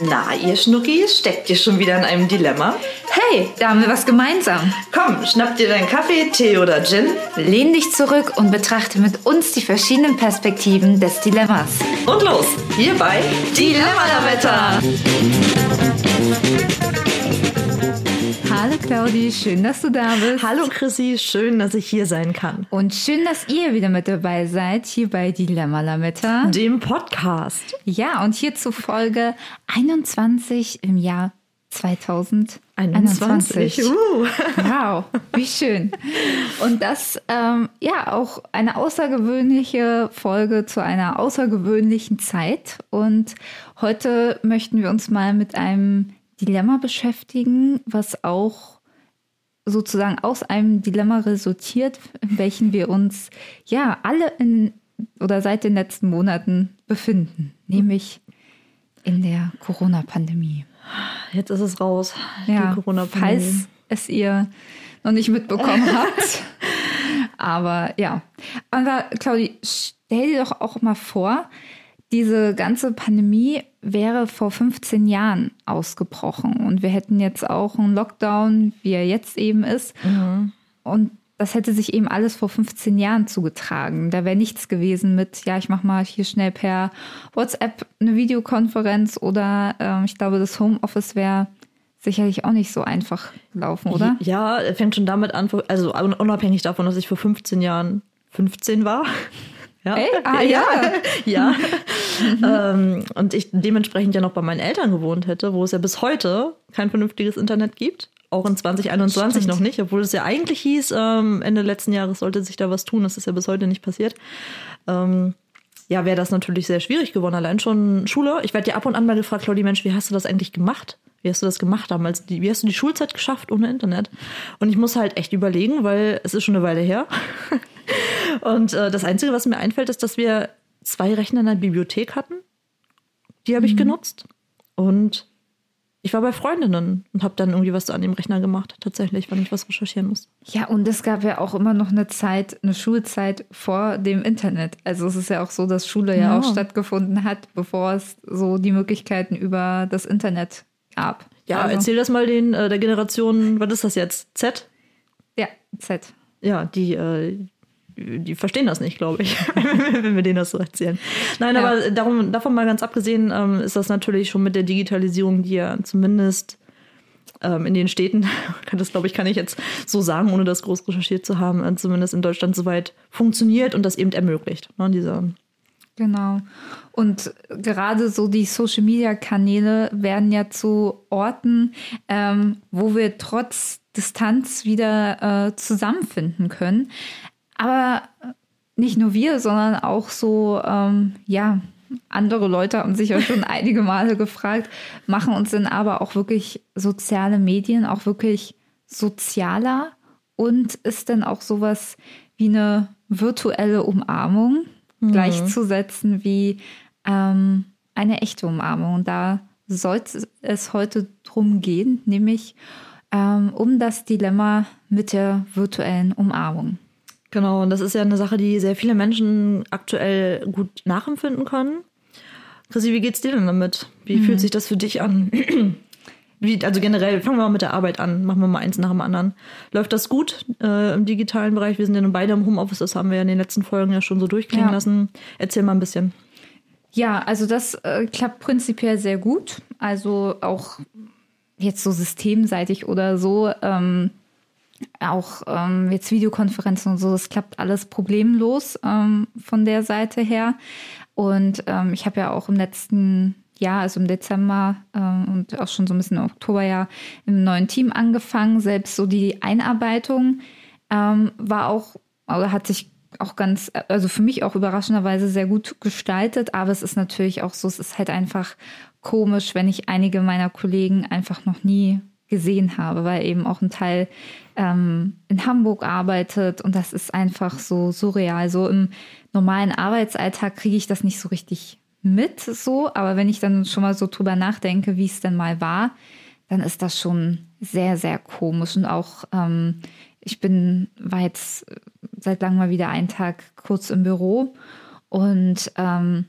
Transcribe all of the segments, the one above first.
Na, ihr Schnuckis, steckt ihr schon wieder in einem Dilemma? Hey, da haben wir was gemeinsam. Komm, schnapp dir deinen Kaffee, Tee oder Gin. Lehn dich zurück und betrachte mit uns die verschiedenen Perspektiven des Dilemmas. Und los, hier bei Dilemma-Wetter. Hallo Claudi, schön, dass du da bist. Hallo Chrissy, schön, dass ich hier sein kann. Und schön, dass ihr wieder mit dabei seid, hier bei Dilemma Lametta. Dem Podcast. Ja, und hier zu Folge 21 im Jahr 2021. 21. Uh. Wow, wie schön. Und das, ähm, ja, auch eine außergewöhnliche Folge zu einer außergewöhnlichen Zeit. Und heute möchten wir uns mal mit einem Dilemma beschäftigen, was auch sozusagen aus einem Dilemma resultiert, in welchem wir uns ja alle in oder seit den letzten Monaten befinden, nämlich in der Corona-Pandemie. Jetzt ist es raus, Ja, die Corona-Pandemie. falls es ihr noch nicht mitbekommen habt. Aber ja. Aber Claudi, stell dir doch auch mal vor, diese ganze Pandemie wäre vor 15 Jahren ausgebrochen und wir hätten jetzt auch einen Lockdown, wie er jetzt eben ist. Und das hätte sich eben alles vor 15 Jahren zugetragen. Da wäre nichts gewesen mit, ja, ich mache mal hier schnell per WhatsApp eine Videokonferenz oder ähm, ich glaube, das Homeoffice wäre sicherlich auch nicht so einfach gelaufen, oder? Ja, fängt schon damit an, also unabhängig davon, dass ich vor 15 Jahren 15 war. Ja. Ey, ah, ja. ja. ähm, und ich dementsprechend ja noch bei meinen Eltern gewohnt hätte, wo es ja bis heute kein vernünftiges Internet gibt. Auch in 2021 Stimmt. noch nicht, obwohl es ja eigentlich hieß, ähm, Ende letzten Jahres sollte sich da was tun. Das ist ja bis heute nicht passiert. Ähm, ja, wäre das natürlich sehr schwierig geworden. Allein schon Schule. Ich werde ja ab und an mal gefragt, Claudi, Mensch, wie hast du das eigentlich gemacht? Wie hast du das gemacht damals? Wie hast du die Schulzeit geschafft ohne Internet? Und ich muss halt echt überlegen, weil es ist schon eine Weile her. und äh, das Einzige, was mir einfällt, ist, dass wir zwei Rechner in der Bibliothek hatten. Die habe ich genutzt. Und ich war bei Freundinnen und habe dann irgendwie was an dem Rechner gemacht, tatsächlich, wenn ich was recherchieren muss. Ja, und es gab ja auch immer noch eine Zeit, eine Schulzeit vor dem Internet. Also es ist ja auch so, dass Schule ja, Ja. auch stattgefunden hat, bevor es so die Möglichkeiten über das Internet gab. Ja, also, erzähl das mal den äh, der Generation, was ist das jetzt? Z? Ja, Z. Ja, die, äh, die verstehen das nicht, glaube ich, wenn wir denen das so erzählen. Nein, Ja. aber darum, davon mal ganz abgesehen, ähm, ist das natürlich schon mit der Digitalisierung, die ja zumindest ähm, in den Städten, kann das glaube ich, kann ich jetzt so sagen, ohne das groß recherchiert zu haben, äh, zumindest in Deutschland soweit funktioniert und das eben ermöglicht. Ne, diese, Genau. Und gerade so die Social-Media-Kanäle werden ja zu Orten, ähm, wo wir trotz Distanz wieder äh, zusammenfinden können. Aber nicht nur wir, sondern auch so, ähm, ja, andere Leute haben sich ja schon einige Male gefragt, machen uns denn aber auch wirklich soziale Medien auch wirklich sozialer und ist denn auch sowas wie eine virtuelle Umarmung gleichzusetzen wie ähm, eine echte Umarmung. Und da sollte es heute drum gehen, nämlich ähm, um das Dilemma mit der virtuellen Umarmung. Genau, und das ist ja eine Sache, die sehr viele Menschen aktuell gut nachempfinden können. Chrissy, wie geht's dir denn damit? Wie fühlt sich das für dich an? Wie, also generell, fangen wir mal mit der Arbeit an, machen wir mal eins nach dem anderen. Läuft das gut äh, im digitalen Bereich? Wir sind ja nun beide im Homeoffice, das haben wir ja in den letzten Folgen ja schon so durchklingen Ja. lassen. Erzähl mal ein bisschen. Ja, also das äh, klappt prinzipiell sehr gut. Also auch jetzt so systemseitig oder so. Ähm, auch ähm, jetzt Videokonferenzen und so, das klappt alles problemlos ähm, von der Seite her. Und ähm, ich habe ja auch im letzten Jahr, also im Dezember ähm, und auch schon so ein bisschen im Oktober ja im neuen Team angefangen. Selbst so die Einarbeitung ähm, war auch, oder hat sich auch ganz, also für mich auch überraschenderweise sehr gut gestaltet. Aber es ist natürlich auch so, es ist halt einfach komisch, wenn ich einige meiner Kollegen einfach noch nie gesehen habe, weil eben auch ein Teil ähm, in Hamburg arbeitet und das ist einfach so surreal. So im normalen Arbeitsalltag kriege ich das nicht so richtig mit, so, aber wenn ich dann schon mal so drüber nachdenke, wie es denn mal war, dann ist das schon sehr, sehr komisch und auch ähm, ich bin, war jetzt seit langem mal wieder einen Tag kurz im Büro und ähm,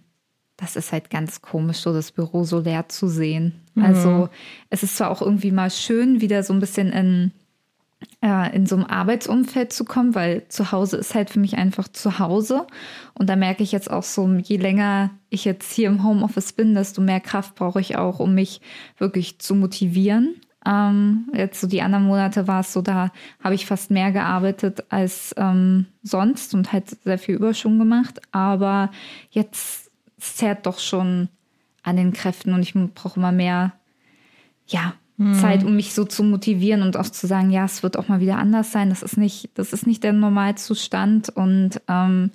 das ist halt ganz komisch, so das Büro so leer zu sehen. Mhm. Also es ist zwar auch irgendwie mal schön, wieder so ein bisschen in, äh, in so einem Arbeitsumfeld zu kommen, weil zu Hause ist halt für mich einfach zu Hause. Und da merke ich jetzt auch so, je länger ich jetzt hier im Homeoffice bin, desto mehr Kraft brauche ich auch, um mich wirklich zu motivieren. Ähm, jetzt so die anderen Monate war es so, da habe ich fast mehr gearbeitet als ähm, sonst und halt sehr viel Überschwung gemacht. Aber jetzt zerrt doch schon an den Kräften und ich brauche immer mehr, ja, hm. Zeit, um mich so zu motivieren und auch zu sagen, ja, es wird auch mal wieder anders sein. Das ist nicht, das ist nicht der Normalzustand und ähm,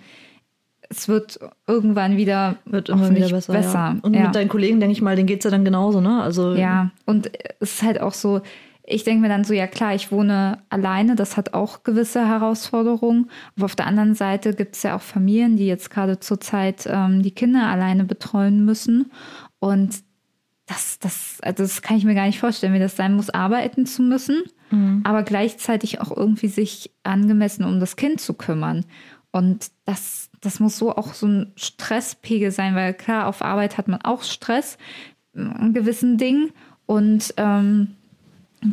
es wird irgendwann wieder, wird immer wieder besser. besser. Ja. Und ja. mit deinen Kollegen, denke ich mal, denen geht es ja dann genauso, ne? Also ja, und es ist halt auch so, ich denke mir dann so, ja klar, ich wohne alleine, das hat auch gewisse Herausforderungen. Aber auf der anderen Seite gibt es ja auch Familien, die jetzt gerade zurzeit ähm, die Kinder alleine betreuen müssen. Und das, das, also das kann ich mir gar nicht vorstellen, wie das sein muss, arbeiten zu müssen, mhm. aber gleichzeitig auch irgendwie sich angemessen um das Kind zu kümmern. Und das, das muss so auch so ein Stresspegel sein, weil klar, auf Arbeit hat man auch Stress in gewissen Dingen. Und ähm,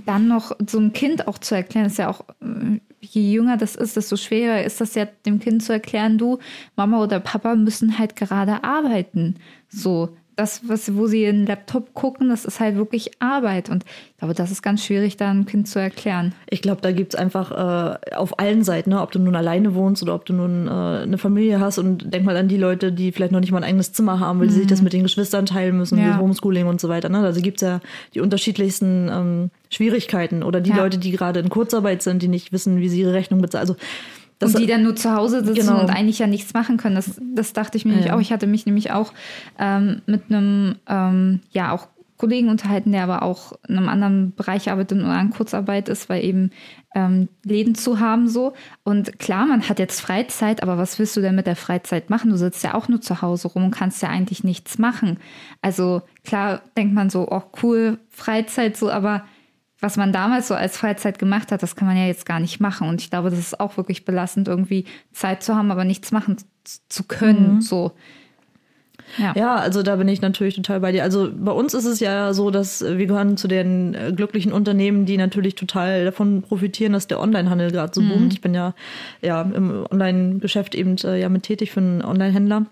dann noch so einem Kind auch zu erklären, ist ja auch, äh, je jünger das ist, desto schwerer ist das ja dem Kind zu erklären, du, Mama oder Papa müssen halt gerade arbeiten. So, das, was, wo sie in den Laptop gucken, das ist halt wirklich Arbeit. Und ich glaube, das ist ganz schwierig, da einem Kind zu erklären. Ich glaube, da gibt es einfach äh, auf allen Seiten, ne? ob du nun alleine wohnst oder ob du nun äh, eine Familie hast. Und denk mal an die Leute, die vielleicht noch nicht mal ein eigenes Zimmer haben, weil mhm. sie sich das mit den Geschwistern teilen müssen, ja. Homeschooling und so weiter. Ne? Also gibt es ja die unterschiedlichsten ähm, Schwierigkeiten. Oder die ja. Leute, die gerade in Kurzarbeit sind, die nicht wissen, wie sie ihre Rechnung bezahlen. Also das, und die dann nur zu Hause sitzen genau. und eigentlich ja nichts machen können. Das, das dachte ich mir ja, nämlich auch. Ich hatte mich nämlich auch ähm, mit einem, ähm, ja, auch Kollegen unterhalten, der aber auch in einem anderen Bereich arbeitet und an Kurzarbeit ist, weil eben ähm, Läden zu haben so. Und klar, man hat jetzt Freizeit, aber was willst du denn mit der Freizeit machen? Du sitzt ja auch nur zu Hause rum und kannst ja eigentlich nichts machen. Also klar denkt man so, oh cool, Freizeit so, aber was man damals so als Freizeit gemacht hat, das kann man ja jetzt gar nicht machen. Und ich glaube, das ist auch wirklich belastend, irgendwie Zeit zu haben, aber nichts machen zu können. Mhm. So. Ja. ja. also da bin ich natürlich total bei dir. Also bei uns ist es ja so, dass wir gehören zu den äh, glücklichen Unternehmen, die natürlich total davon profitieren, dass der Onlinehandel gerade so mhm. boomt. Ich bin ja, ja im Online-Geschäft eben äh, ja mit tätig für einen Online-Händler.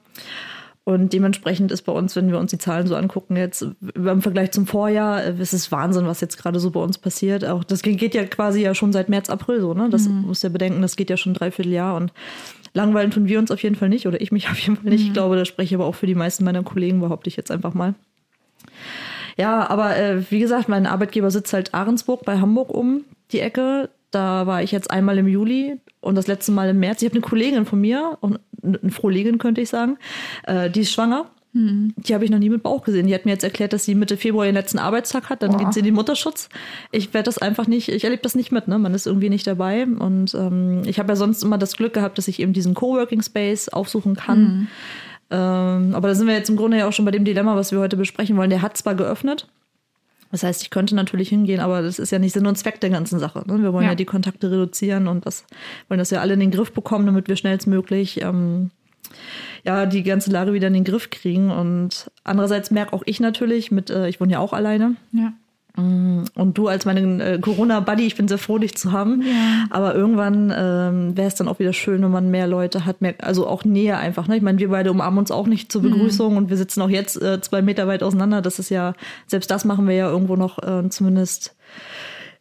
Und dementsprechend ist bei uns, wenn wir uns die Zahlen so angucken, jetzt im Vergleich zum Vorjahr, äh, es ist Wahnsinn, was jetzt gerade so bei uns passiert. Auch das geht ja quasi ja schon seit März, April so, ne? Das mhm. muss ja bedenken, das geht ja schon dreiviertel Jahr und langweilen tun wir uns auf jeden Fall nicht oder ich mich auf jeden Fall nicht. Mhm. Ich glaube, das spreche ich aber auch für die meisten meiner Kollegen, behaupte ich jetzt einfach mal. Ja, aber äh, wie gesagt, mein Arbeitgeber sitzt halt Ahrensburg bei Hamburg um die Ecke. Da war ich jetzt einmal im Juli und das letzte Mal im März. Ich habe eine Kollegin von mir, eine Frohlegin könnte ich sagen, äh, die ist schwanger. Hm. Die habe ich noch nie mit Bauch gesehen. Die hat mir jetzt erklärt, dass sie Mitte Februar ihren letzten Arbeitstag hat. Dann oh. geht sie in den Mutterschutz. Ich werde das einfach nicht, ich erlebe das nicht mit. Ne? Man ist irgendwie nicht dabei. Und ähm, ich habe ja sonst immer das Glück gehabt, dass ich eben diesen Coworking Space aufsuchen kann. Hm. Ähm, aber da sind wir jetzt im Grunde ja auch schon bei dem Dilemma, was wir heute besprechen wollen. Der hat zwar geöffnet, das heißt, ich könnte natürlich hingehen, aber das ist ja nicht Sinn und Zweck der ganzen Sache. Ne? Wir wollen ja. ja. die Kontakte reduzieren und das wollen das ja alle in den Griff bekommen, damit wir schnellstmöglich ähm, ja die ganze Lage wieder in den Griff kriegen. Und andererseits merke auch ich natürlich, mit äh, ich wohne ja auch alleine. Ja. Mm, und du als meine äh, Corona-Buddy, ich bin sehr froh, dich zu haben. Ja. Aber irgendwann ähm, wäre es dann auch wieder schön, wenn man mehr Leute hat, mehr, also auch Nähe einfach. Ne? Ich meine, wir beide umarmen uns auch nicht zur mhm. Begrüßung mhm. und wir sitzen auch jetzt äh, zwei Meter weit auseinander. Das ist ja, selbst das machen wir ja irgendwo noch äh, zumindest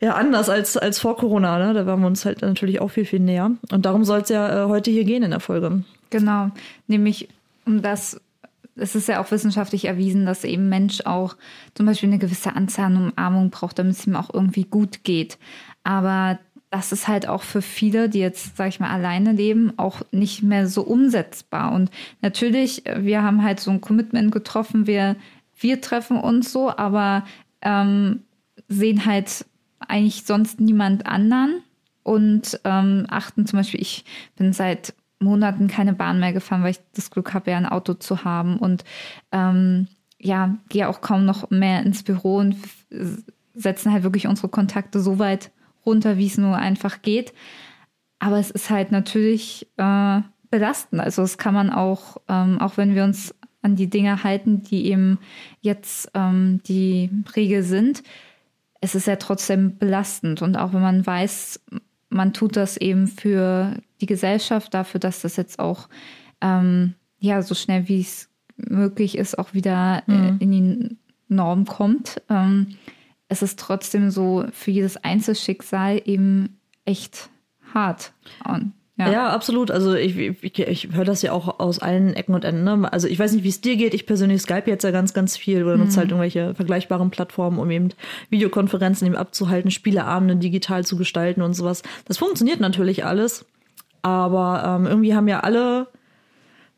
ja anders als, als vor Corona. Ne? Da waren wir uns halt natürlich auch viel, viel näher. Und darum soll es ja äh, heute hier gehen in der Folge. Genau, nämlich um das es ist ja auch wissenschaftlich erwiesen, dass eben Mensch auch zum Beispiel eine gewisse Anzahl an Umarmung braucht, damit es ihm auch irgendwie gut geht. Aber das ist halt auch für viele, die jetzt, sag ich mal, alleine leben, auch nicht mehr so umsetzbar. Und natürlich, wir haben halt so ein Commitment getroffen, wir, wir treffen uns so, aber ähm, sehen halt eigentlich sonst niemand anderen und ähm, achten zum Beispiel, ich bin seit Monaten keine Bahn mehr gefahren, weil ich das Glück habe, ja ein Auto zu haben und ähm, ja, gehe auch kaum noch mehr ins Büro und setzen halt wirklich unsere Kontakte so weit runter, wie es nur einfach geht. Aber es ist halt natürlich äh, belastend. Also das kann man auch, ähm, auch wenn wir uns an die Dinge halten, die eben jetzt ähm, die Regel sind, es ist ja trotzdem belastend. Und auch wenn man weiß, man tut das eben für die Gesellschaft, dafür, dass das jetzt auch ähm, ja so schnell wie es möglich ist, auch wieder äh, mhm. in die Norm kommt. Ähm, es ist trotzdem so für jedes Einzelschicksal eben echt hart. Und ja. ja. absolut. Also ich, ich, ich höre das ja auch aus allen Ecken und Enden. Ne? Also ich weiß nicht, wie es dir geht. Ich persönlich Skype jetzt ja ganz, ganz viel oder nutze halt mhm. halt irgendwelche vergleichbaren Plattformen, um eben Videokonferenzen eben abzuhalten, Spieleabende digital zu gestalten und sowas. Das funktioniert natürlich alles. Aber ähm, irgendwie haben ja alle,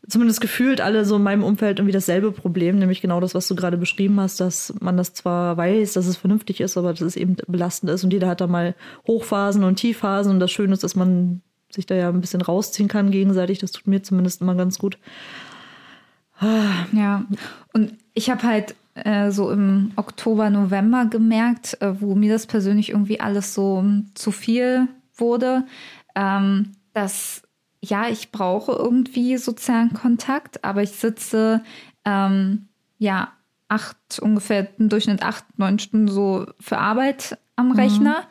zumindest gefühlt alle so in meinem Umfeld irgendwie dasselbe Problem, nämlich genau das, was du gerade beschrieben hast, dass man das zwar weiß, dass es vernünftig ist, aber dass es eben belastend ist und jeder hat da mal Hochphasen und Tiefphasen und das Schöne ist, dass man sich da ja ein bisschen rausziehen kann gegenseitig. Das tut mir zumindest immer ganz gut. Ja, und ich habe halt äh, so im Oktober, November gemerkt, äh, wo mir das persönlich irgendwie alles so zu viel wurde, ähm, dass ja, ich brauche irgendwie sozialen Kontakt, aber ich sitze ähm, ja acht, ungefähr im Durchschnitt acht, neun Stunden so für Arbeit am mhm. Rechner. Mhm.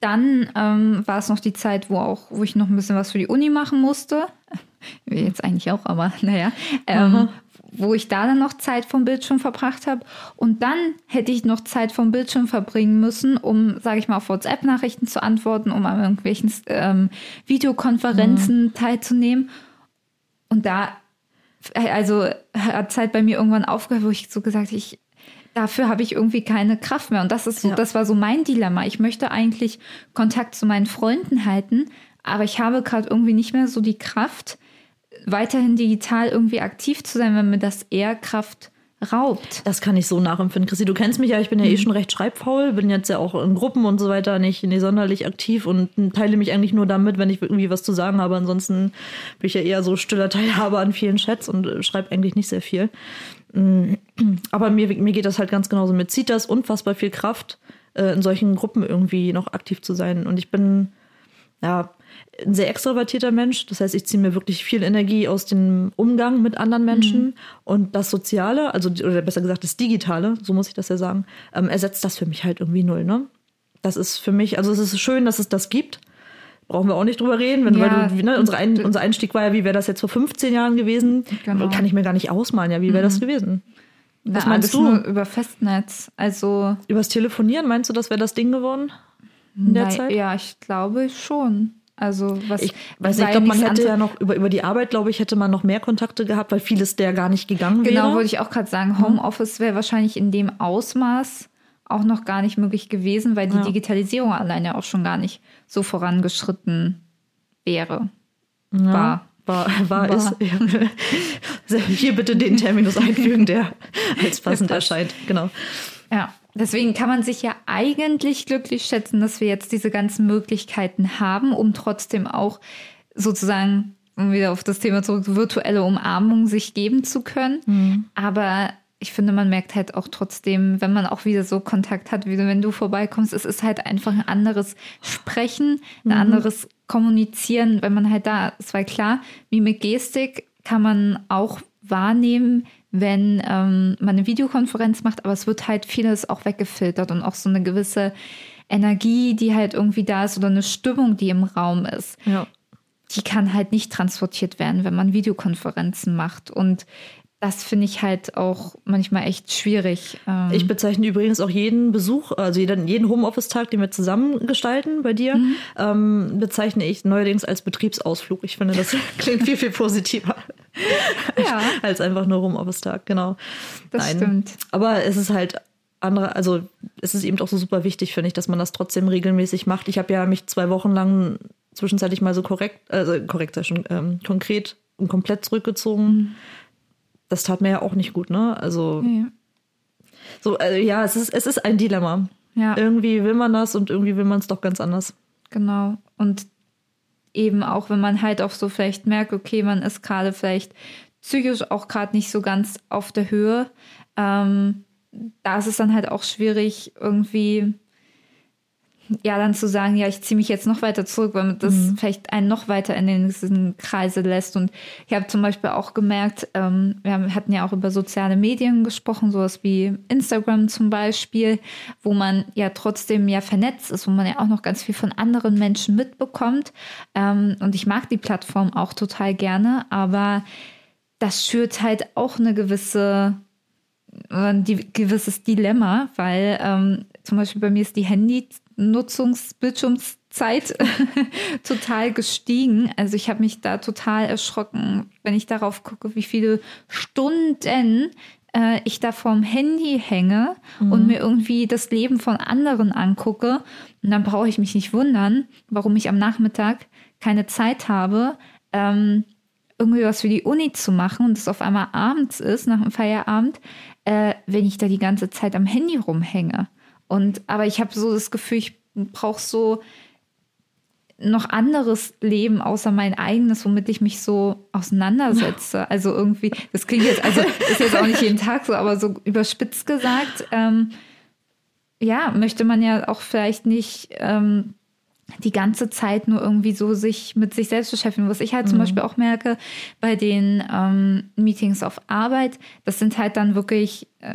Dann ähm, war es noch die Zeit, wo auch, wo ich noch ein bisschen was für die Uni machen musste. Jetzt eigentlich auch, aber naja. Ähm, wo ich da dann noch Zeit vom Bildschirm verbracht habe. Und dann hätte ich noch Zeit vom Bildschirm verbringen müssen, um, sage ich mal, auf WhatsApp-Nachrichten zu antworten, um an irgendwelchen ähm, Videokonferenzen mhm. teilzunehmen. Und da, also hat Zeit bei mir irgendwann aufgehört, wo ich so gesagt, ich dafür habe ich irgendwie keine Kraft mehr. Und das ist so, ja. das war so mein Dilemma. Ich möchte eigentlich Kontakt zu meinen Freunden halten, aber ich habe gerade irgendwie nicht mehr so die Kraft, weiterhin digital irgendwie aktiv zu sein, wenn mir das eher Kraft raubt. Das kann ich so nachempfinden. Chrissy, du kennst mich ja, ich bin ja eh mhm. eh schon recht schreibfaul, bin jetzt ja auch in Gruppen und so weiter nicht, nicht sonderlich aktiv und teile mich eigentlich nur damit, wenn ich irgendwie was zu sagen habe. Ansonsten bin ich ja eher so stiller Teilhaber an vielen Chats und äh, schreibe eigentlich nicht sehr viel. Mm, aber mir, mir geht das halt ganz genauso. Mir zieht das unfassbar viel Kraft, äh, in solchen Gruppen irgendwie noch aktiv zu sein. Und ich bin, ja, ein sehr extrovertierter Mensch. Das heißt, ich ziehe mir wirklich viel Energie aus dem Umgang mit anderen Menschen. Mhm. Und das Soziale, also oder besser gesagt das Digitale, so muss ich das ja sagen, ähm, ersetzt das für mich halt irgendwie null. Ne? Das ist für mich, also es ist schön, dass es das gibt. Brauchen wir auch nicht drüber reden, wenn ja. du, ne, unsere Ein, unser Einstieg war ja, wie wäre das jetzt vor 15 Jahren gewesen? Genau. Kann ich mir gar nicht ausmalen, ja, wie wäre mhm. das gewesen? Was Na, meinst du? Nur über Festnetz, also. Übers Telefonieren, meinst du, das wäre das Ding geworden? In der Nein, Zeit? Ja, ich glaube schon. Also was ich weiß nicht, ich glaube, man hätte ja noch über, über die Arbeit, glaube ich, hätte man noch mehr Kontakte gehabt, weil vieles der gar nicht gegangen genau, wäre. Genau, wollte ich auch gerade sagen. Mhm. Homeoffice wäre wahrscheinlich in dem Ausmaß auch noch gar nicht möglich gewesen, weil die ja. Digitalisierung alleine auch schon gar nicht so vorangeschritten wäre. Ja. War. War, war, war. ist. Hier bitte den Terminus einfügen, der als passend erscheint. Genau. Ja. Deswegen kann man sich ja eigentlich glücklich schätzen, dass wir jetzt diese ganzen Möglichkeiten haben, um trotzdem auch sozusagen, um wieder auf das Thema zurück, virtuelle Umarmung sich geben zu können. Mhm. Aber ich finde, man merkt halt auch trotzdem, wenn man auch wieder so Kontakt hat, wie wenn du vorbeikommst, es ist halt einfach ein anderes Sprechen, ein mhm. anderes Kommunizieren, wenn man halt da ist. Weil klar, Mimik Gestik kann man auch wahrnehmen, wenn ähm, man eine Videokonferenz macht, aber es wird halt vieles auch weggefiltert und auch so eine gewisse Energie, die halt irgendwie da ist oder eine Stimmung, die im Raum ist. Ja. Die kann halt nicht transportiert werden, wenn man Videokonferenzen macht. Und das finde ich halt auch manchmal echt schwierig. Ähm. Ich bezeichne übrigens auch jeden Besuch, also jeden, jeden Homeoffice-Tag, den wir zusammen gestalten bei dir, mhm. ähm, bezeichne ich neuerdings als Betriebsausflug. Ich finde, das klingt viel, viel positiver ja. als einfach nur Homeoffice-Tag, genau. Das Nein. stimmt. Aber es ist halt andere, also es ist eben auch so super wichtig, finde ich, dass man das trotzdem regelmäßig macht. Ich habe ja mich zwei Wochen lang zwischenzeitlich mal so korrekt, also korrekt, ja schon ähm, konkret und komplett zurückgezogen. Mhm das tat mir ja auch nicht gut, ne? Also ja. so, also, ja, es ist, es ist ein Dilemma. Ja. Irgendwie will man das und irgendwie will man es doch ganz anders. Genau. Und eben auch, wenn man halt auch so vielleicht merkt, okay, man ist gerade vielleicht psychisch auch gerade nicht so ganz auf der Höhe, ähm, da ist es dann halt auch schwierig, irgendwie ja, dann zu sagen, ja, ich ziehe mich jetzt noch weiter zurück, weil das mhm. vielleicht einen noch weiter in den Kreise lässt. Und ich habe zum Beispiel auch gemerkt, ähm, wir hatten ja auch über soziale Medien gesprochen, sowas wie Instagram zum Beispiel, wo man ja trotzdem ja vernetzt ist, wo man ja auch noch ganz viel von anderen Menschen mitbekommt. Ähm, und ich mag die Plattform auch total gerne, aber das schürt halt auch eine gewisse ein gewisses Dilemma, weil ähm, zum Beispiel bei mir ist die Handynutzungsbildschirmszeit total gestiegen. Also ich habe mich da total erschrocken, wenn ich darauf gucke, wie viele Stunden äh, ich da vorm Handy hänge mhm. und mir irgendwie das Leben von anderen angucke. Und dann brauche ich mich nicht wundern, warum ich am Nachmittag keine Zeit habe, ähm, irgendwie was für die Uni zu machen und es auf einmal abends ist, nach dem Feierabend, äh, wenn ich da die ganze Zeit am Handy rumhänge. Und aber ich habe so das Gefühl, ich brauche so noch anderes Leben außer mein eigenes, womit ich mich so auseinandersetze. Also irgendwie, das klingt jetzt, also ist jetzt auch nicht jeden Tag so, aber so überspitzt gesagt, ähm, ja, möchte man ja auch vielleicht nicht ähm, die ganze Zeit nur irgendwie so sich mit sich selbst beschäftigen. Was ich halt mhm. zum Beispiel auch merke bei den ähm, Meetings auf Arbeit, das sind halt dann wirklich äh,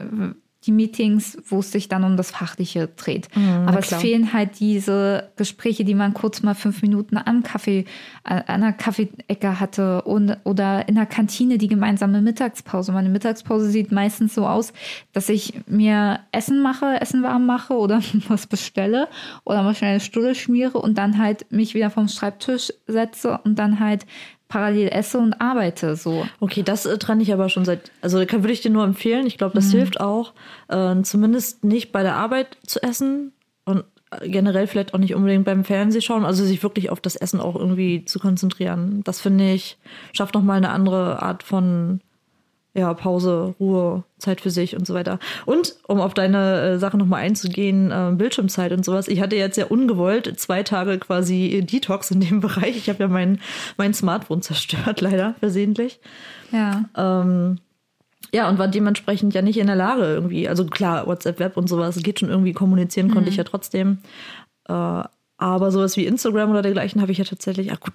die Meetings, wo es sich dann um das Fachliche dreht. Mhm, Aber es fehlen halt diese Gespräche, die man kurz mal fünf Minuten am Kaffee, an einer Kaffeeecke hatte und, oder in der Kantine die gemeinsame Mittagspause. Meine Mittagspause sieht meistens so aus, dass ich mir Essen mache, Essen warm mache oder was bestelle oder mal schnell eine Stulle schmiere und dann halt mich wieder vom Schreibtisch setze und dann halt parallel esse und arbeite. So. Okay, das äh, trenne ich aber schon seit, also kann, würde ich dir nur empfehlen. Ich glaube, das mhm. hilft auch, äh, zumindest nicht bei der Arbeit zu essen und äh, generell vielleicht auch nicht unbedingt beim Fernsehschauen, also sich wirklich auf das Essen auch irgendwie zu konzentrieren. Das finde ich, schafft nochmal eine andere Art von ja, Pause, Ruhe, Zeit für sich und so weiter. Und um auf deine äh, Sache nochmal einzugehen, äh, Bildschirmzeit und sowas. Ich hatte jetzt ja ungewollt zwei Tage quasi Detox in dem Bereich. Ich habe ja mein, mein Smartphone zerstört, leider, versehentlich. Ja. Ähm, ja, und war dementsprechend ja nicht in der Lage irgendwie. Also klar, WhatsApp, Web und sowas geht schon irgendwie kommunizieren, mhm. konnte ich ja trotzdem. Äh, aber sowas wie Instagram oder dergleichen habe ich ja tatsächlich, ach gut,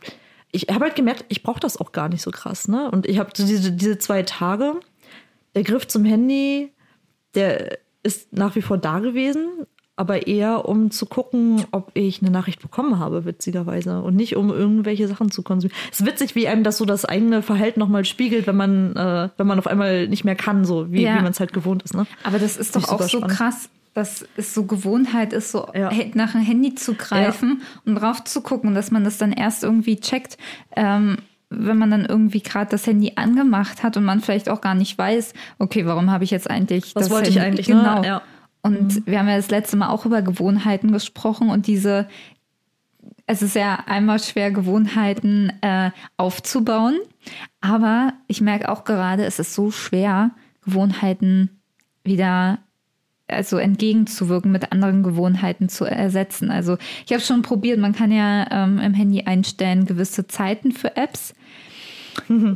ich habe halt gemerkt, ich brauche das auch gar nicht so krass, ne? Und ich habe diese, diese zwei Tage, der Griff zum Handy, der ist nach wie vor da gewesen, aber eher um zu gucken, ob ich eine Nachricht bekommen habe, witzigerweise. Und nicht um irgendwelche Sachen zu konsumieren. Es ist witzig, wie einem das so das eigene Verhalten nochmal spiegelt, wenn man, äh, wenn man auf einmal nicht mehr kann, so wie, ja. wie man es halt gewohnt ist. Ne? Aber das ist doch auch so spannend. krass dass es so Gewohnheit ist, so ja. nach dem Handy zu greifen ja. und drauf zu gucken, dass man das dann erst irgendwie checkt, ähm, wenn man dann irgendwie gerade das Handy angemacht hat und man vielleicht auch gar nicht weiß, okay, warum habe ich jetzt eigentlich Was das wollte Handy? ich eigentlich? Ne? Genau. Ne? Ja. Und mhm. wir haben ja das letzte Mal auch über Gewohnheiten gesprochen und diese, es ist ja einmal schwer, Gewohnheiten äh, aufzubauen, aber ich merke auch gerade, es ist so schwer, Gewohnheiten wieder also entgegenzuwirken, mit anderen Gewohnheiten zu ersetzen. Also ich habe schon probiert, man kann ja ähm, im Handy einstellen gewisse Zeiten für Apps.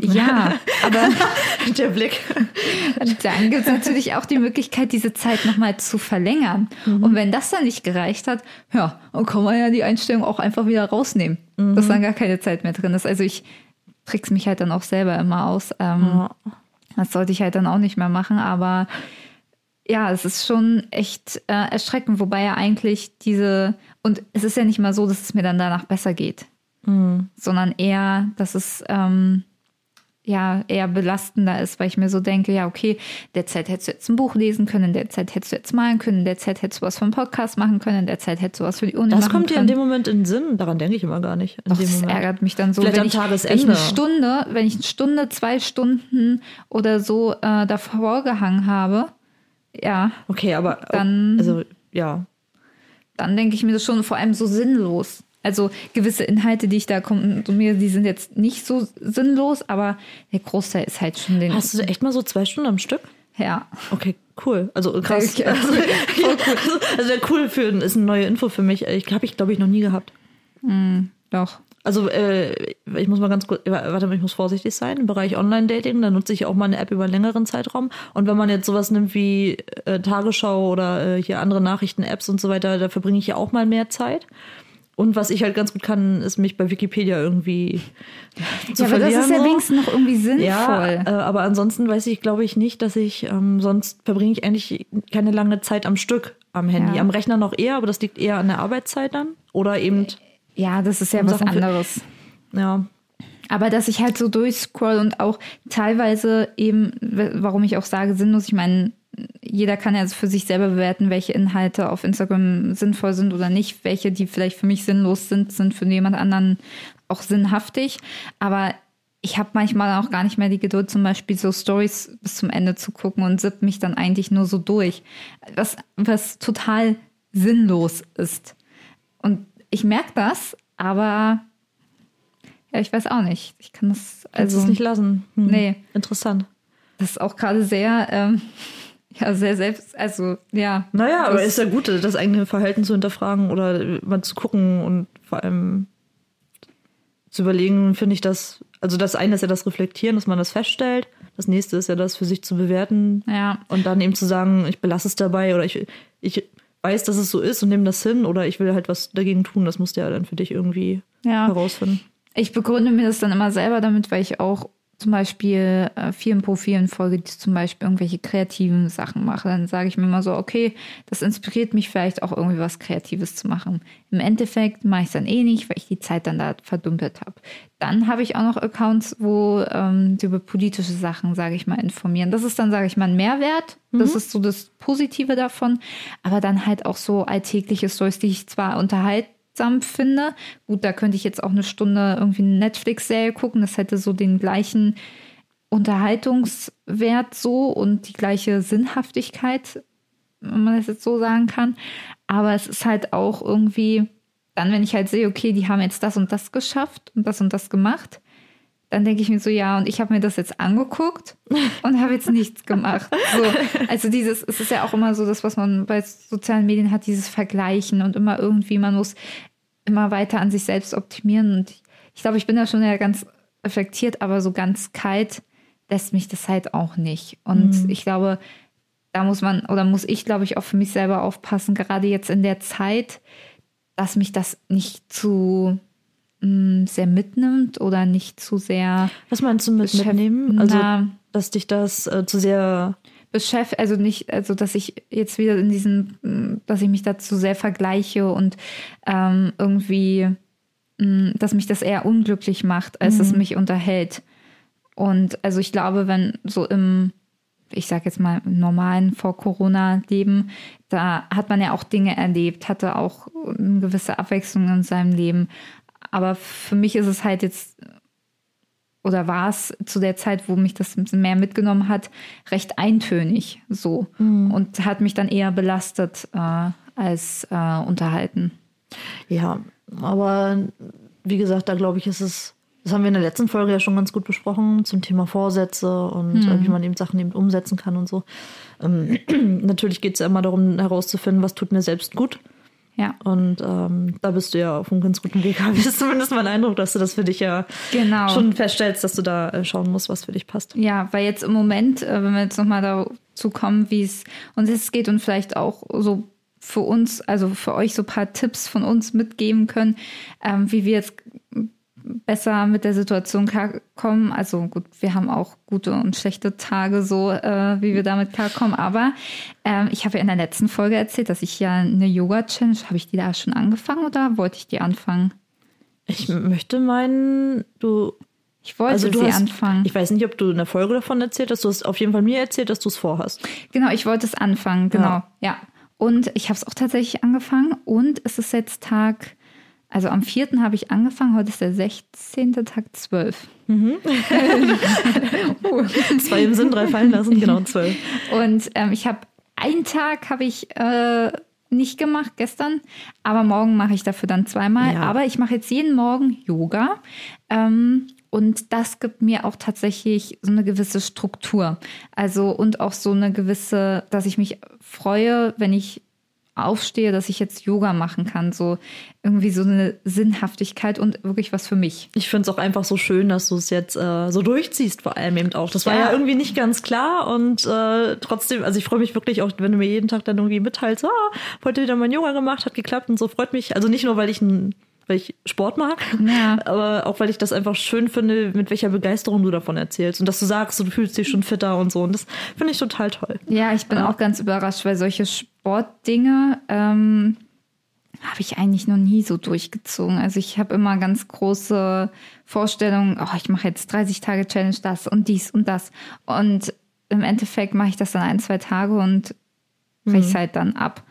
Ja, aber der Blick. Dann gibt es natürlich auch die Möglichkeit, diese Zeit nochmal zu verlängern. Mhm. Und wenn das dann nicht gereicht hat, ja, dann kann man ja die Einstellung auch einfach wieder rausnehmen, mhm. dass dann gar keine Zeit mehr drin ist. Also ich trick's mich halt dann auch selber immer aus. Ähm, ja. Das sollte ich halt dann auch nicht mehr machen, aber ja, es ist schon echt äh, erschreckend, wobei ja eigentlich diese, und es ist ja nicht mal so, dass es mir dann danach besser geht, mhm. sondern eher, dass es ähm, ja eher belastender ist, weil ich mir so denke, ja, okay, derzeit hättest du jetzt ein Buch lesen können, in der Zeit hättest du jetzt malen können, in der Zeit hättest du was für einen Podcast machen können, in der Zeit hättest du was für die Uni das machen Das kommt dir in dem Moment in den Sinn, daran denke ich immer gar nicht. Doch, das Moment. ärgert mich dann so, Vielleicht wenn ich, wenn ich eine Stunde, wenn ich eine Stunde, zwei Stunden oder so äh, davor gehangen habe, ja. Okay, aber dann, also ja. Dann denke ich mir das schon vor allem so sinnlos. Also gewisse Inhalte, die ich da konsumiere, die sind jetzt nicht so sinnlos, aber der Großteil ist halt schon den. Hast du echt mal so zwei Stunden am Stück? Ja. Okay, cool. Also krass. Okay. Also, cool. Also, also cool für ist eine neue Info für mich. Ich habe ich glaube ich noch nie gehabt. Mm, doch. Also äh, ich muss mal ganz kurz, warte mal, ich muss vorsichtig sein. Im Bereich Online-Dating, da nutze ich auch mal eine App über einen längeren Zeitraum. Und wenn man jetzt sowas nimmt wie äh, Tagesschau oder äh, hier andere Nachrichten-Apps und so weiter, da verbringe ich ja auch mal mehr Zeit. Und was ich halt ganz gut kann, ist mich bei Wikipedia irgendwie zu ja, aber das ist ja wenigstens noch irgendwie sinnvoll. Ja, äh, aber ansonsten weiß ich, glaube ich nicht, dass ich, ähm, sonst verbringe ich eigentlich keine lange Zeit am Stück am Handy. Ja. Am Rechner noch eher, aber das liegt eher an der Arbeitszeit dann. Oder eben ja, das ist ja was anderes. Ja. Aber dass ich halt so durchscroll und auch teilweise eben, warum ich auch sage, sinnlos, ich meine, jeder kann ja für sich selber bewerten, welche Inhalte auf Instagram sinnvoll sind oder nicht. Welche, die vielleicht für mich sinnlos sind, sind für jemand anderen auch sinnhaftig. Aber ich habe manchmal auch gar nicht mehr die Geduld, zum Beispiel so Stories bis zum Ende zu gucken und sipp mich dann eigentlich nur so durch. Was, was total sinnlos ist. Und ich merke das, aber ja, ich weiß auch nicht. Ich kann das also es nicht lassen. Hm. Nee. Interessant. Das ist auch gerade sehr, ähm, ja, sehr selbst, also ja. Naja, aber ist ja gut, das eigene Verhalten zu hinterfragen oder mal zu gucken und vor allem zu überlegen, finde ich das, also das eine ist ja das Reflektieren, dass man das feststellt. Das nächste ist ja das für sich zu bewerten. Ja. Und dann eben zu sagen, ich belasse es dabei oder ich, ich weiß, dass es so ist und nehme das hin oder ich will halt was dagegen tun. Das musst du ja dann für dich irgendwie ja. herausfinden. Ich begründe mir das dann immer selber damit, weil ich auch zum Beispiel äh, vielen Profilen folge, die zum Beispiel irgendwelche kreativen Sachen machen. Dann sage ich mir immer so, okay, das inspiriert mich vielleicht auch irgendwie was Kreatives zu machen. Im Endeffekt mache ich es dann eh nicht, weil ich die Zeit dann da verdumpelt habe. Dann habe ich auch noch Accounts, wo ähm, über politische Sachen, sage ich mal, informieren. Das ist dann, sage ich mal, ein Mehrwert. Mhm. Das ist so das Positive davon. Aber dann halt auch so alltägliche Stories, die ich zwar unterhalten finde. Gut, da könnte ich jetzt auch eine Stunde irgendwie eine Netflix-Serie gucken. Das hätte so den gleichen Unterhaltungswert so und die gleiche Sinnhaftigkeit, wenn man das jetzt so sagen kann. Aber es ist halt auch irgendwie, dann, wenn ich halt sehe, okay, die haben jetzt das und das geschafft und das und das gemacht, dann denke ich mir so, ja, und ich habe mir das jetzt angeguckt und habe jetzt nichts gemacht. So, also dieses, es ist ja auch immer so das, was man bei sozialen Medien hat, dieses Vergleichen und immer irgendwie, man muss immer weiter an sich selbst optimieren. Und ich, ich glaube, ich bin da schon ja ganz reflektiert, aber so ganz kalt lässt mich das halt auch nicht. Und mhm. ich glaube, da muss man oder muss ich, glaube ich, auch für mich selber aufpassen, gerade jetzt in der Zeit, dass mich das nicht zu mh, sehr mitnimmt oder nicht zu sehr. Was meinst du mit mitnehmen? Also, dass dich das äh, zu sehr beschäftigt, also nicht, also dass ich jetzt wieder in diesen, dass ich mich dazu sehr vergleiche und ähm, irgendwie, mh, dass mich das eher unglücklich macht, als mhm. es mich unterhält. Und also ich glaube, wenn so im, ich sag jetzt mal, normalen Vor-Corona-Leben, da hat man ja auch Dinge erlebt, hatte auch eine gewisse Abwechslung in seinem Leben. Aber für mich ist es halt jetzt, oder war es zu der Zeit, wo mich das mehr mitgenommen hat, recht eintönig so. Mhm. Und hat mich dann eher belastet äh, als äh, unterhalten. Ja, aber wie gesagt, da glaube ich, ist es, das haben wir in der letzten Folge ja schon ganz gut besprochen, zum Thema Vorsätze und mhm. wie man eben Sachen eben umsetzen kann und so. Ähm, natürlich geht es ja immer darum, herauszufinden, was tut mir selbst gut ja. Und ähm, da bist du ja auf einem ganz guten Weg, habe ich zumindest mein Eindruck, dass du das für dich ja genau. schon feststellst, dass du da äh, schauen musst, was für dich passt. Ja, weil jetzt im Moment, äh, wenn wir jetzt nochmal dazu kommen, wie es uns jetzt geht und vielleicht auch so für uns, also für euch so ein paar Tipps von uns mitgeben können, ähm, wie wir jetzt besser mit der Situation klarkommen. Also gut, wir haben auch gute und schlechte Tage, so äh, wie wir damit klarkommen. Aber ähm, ich habe ja in der letzten Folge erzählt, dass ich ja eine Yoga-Challenge, habe ich die da schon angefangen oder wollte ich die anfangen? Ich möchte meinen, du. Ich wollte also sie hast, anfangen. Ich weiß nicht, ob du in der Folge davon erzählt hast. Du hast auf jeden Fall mir erzählt, dass du es vorhast. Genau, ich wollte es anfangen, genau. Ja. ja. Und ich habe es auch tatsächlich angefangen und es ist jetzt Tag also am 4. habe ich angefangen, heute ist der 16. Tag 12. Mhm. Zwei im Sinn, drei fallen lassen, genau, 12. Und ähm, ich habe einen Tag habe ich äh, nicht gemacht gestern, aber morgen mache ich dafür dann zweimal. Ja. Aber ich mache jetzt jeden Morgen Yoga. Ähm, und das gibt mir auch tatsächlich so eine gewisse Struktur. Also und auch so eine gewisse, dass ich mich freue, wenn ich aufstehe, dass ich jetzt Yoga machen kann. So irgendwie so eine Sinnhaftigkeit und wirklich was für mich. Ich finde es auch einfach so schön, dass du es jetzt äh, so durchziehst, vor allem eben auch. Das war ja, irgendwie nicht ganz klar und äh, trotzdem, also ich freue mich wirklich auch, wenn du mir jeden Tag dann irgendwie mitteilst, ah, heute wieder mein Yoga gemacht, hat geklappt und so freut mich. Also nicht nur, weil ich ein weil ich Sport mag, ja. aber auch weil ich das einfach schön finde, mit welcher Begeisterung du davon erzählst und dass du sagst, du fühlst dich schon fitter und so. Und das finde ich total toll. Ja, ich bin ja. auch ganz überrascht, weil solche Sportdinge ähm, habe ich eigentlich noch nie so durchgezogen. Also ich habe immer ganz große Vorstellungen, oh, ich mache jetzt 30 Tage Challenge das und dies und das. Und im Endeffekt mache ich das dann ein, zwei Tage und breche mhm. halt dann ab.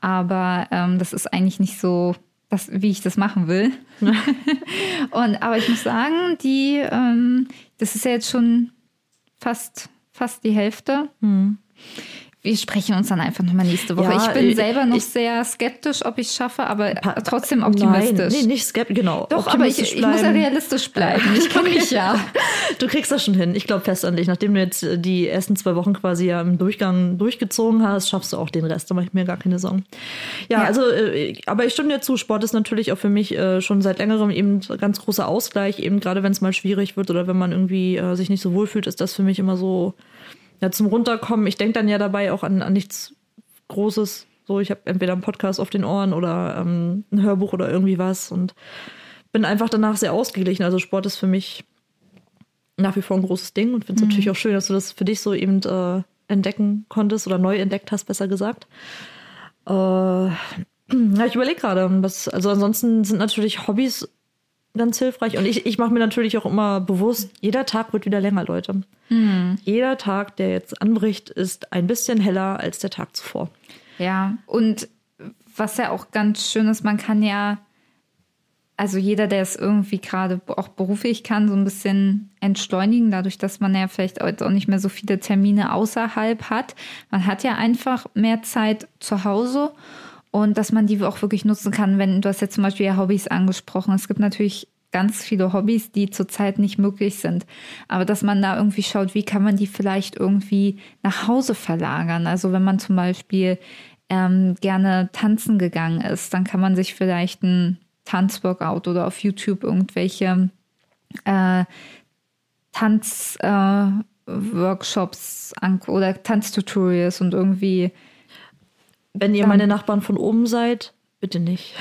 Aber ähm, das ist eigentlich nicht so das, wie ich das machen will. und, aber ich muss sagen, die, ähm, das ist ja jetzt schon fast, fast die Hälfte. Hm wir sprechen uns dann einfach nochmal nächste Woche. Ja, ich bin selber noch ich, sehr skeptisch, ob ich es schaffe, aber trotzdem optimistisch. Nein, nee, nicht skeptisch, genau. Doch, aber ich, ich, muss ja realistisch bleiben. Ich kenne mich ja. Du kriegst das schon hin. Ich glaube fest an dich. Nachdem du jetzt die ersten zwei Wochen quasi ja im Durchgang durchgezogen hast, schaffst du auch den Rest. Da mache ich mir gar keine Sorgen. Ja, ja. also, äh, aber ich stimme dir zu. Sport ist natürlich auch für mich äh, schon seit längerem eben ganz großer Ausgleich. Eben gerade wenn es mal schwierig wird oder wenn man irgendwie äh, sich nicht so wohl fühlt, ist das für mich immer so ja, zum Runterkommen. Ich denke dann ja dabei auch an, an nichts Großes. So, ich habe entweder einen Podcast auf den Ohren oder ähm, ein Hörbuch oder irgendwie was und bin einfach danach sehr ausgeglichen. Also Sport ist für mich nach wie vor ein großes Ding und finde es mhm. natürlich auch schön, dass du das für dich so eben äh, entdecken konntest oder neu entdeckt hast, besser gesagt. Äh, ja, ich überlege gerade, was, also ansonsten sind natürlich Hobbys ganz hilfreich. Und ich, ich mache mir natürlich auch immer bewusst, jeder Tag wird wieder länger, Leute. Mhm. Jeder Tag, der jetzt anbricht, ist ein bisschen heller als der Tag zuvor. Ja, und was ja auch ganz schön ist, man kann ja, also jeder, der es irgendwie gerade auch beruflich kann, so ein bisschen entschleunigen, dadurch, dass man ja vielleicht auch nicht mehr so viele Termine außerhalb hat. Man hat ja einfach mehr Zeit zu Hause und dass man die auch wirklich nutzen kann, wenn du hast jetzt zum Beispiel ja Hobbys angesprochen. Es gibt natürlich ganz viele Hobbys, die zurzeit nicht möglich sind. Aber dass man da irgendwie schaut, wie kann man die vielleicht irgendwie nach Hause verlagern. Also wenn man zum Beispiel ähm, gerne tanzen gegangen ist, dann kann man sich vielleicht ein Tanzworkout oder auf YouTube irgendwelche äh, Tanzworkshops äh, oder Tanztutorials und irgendwie wenn ihr meine Nachbarn von oben seid, bitte nicht.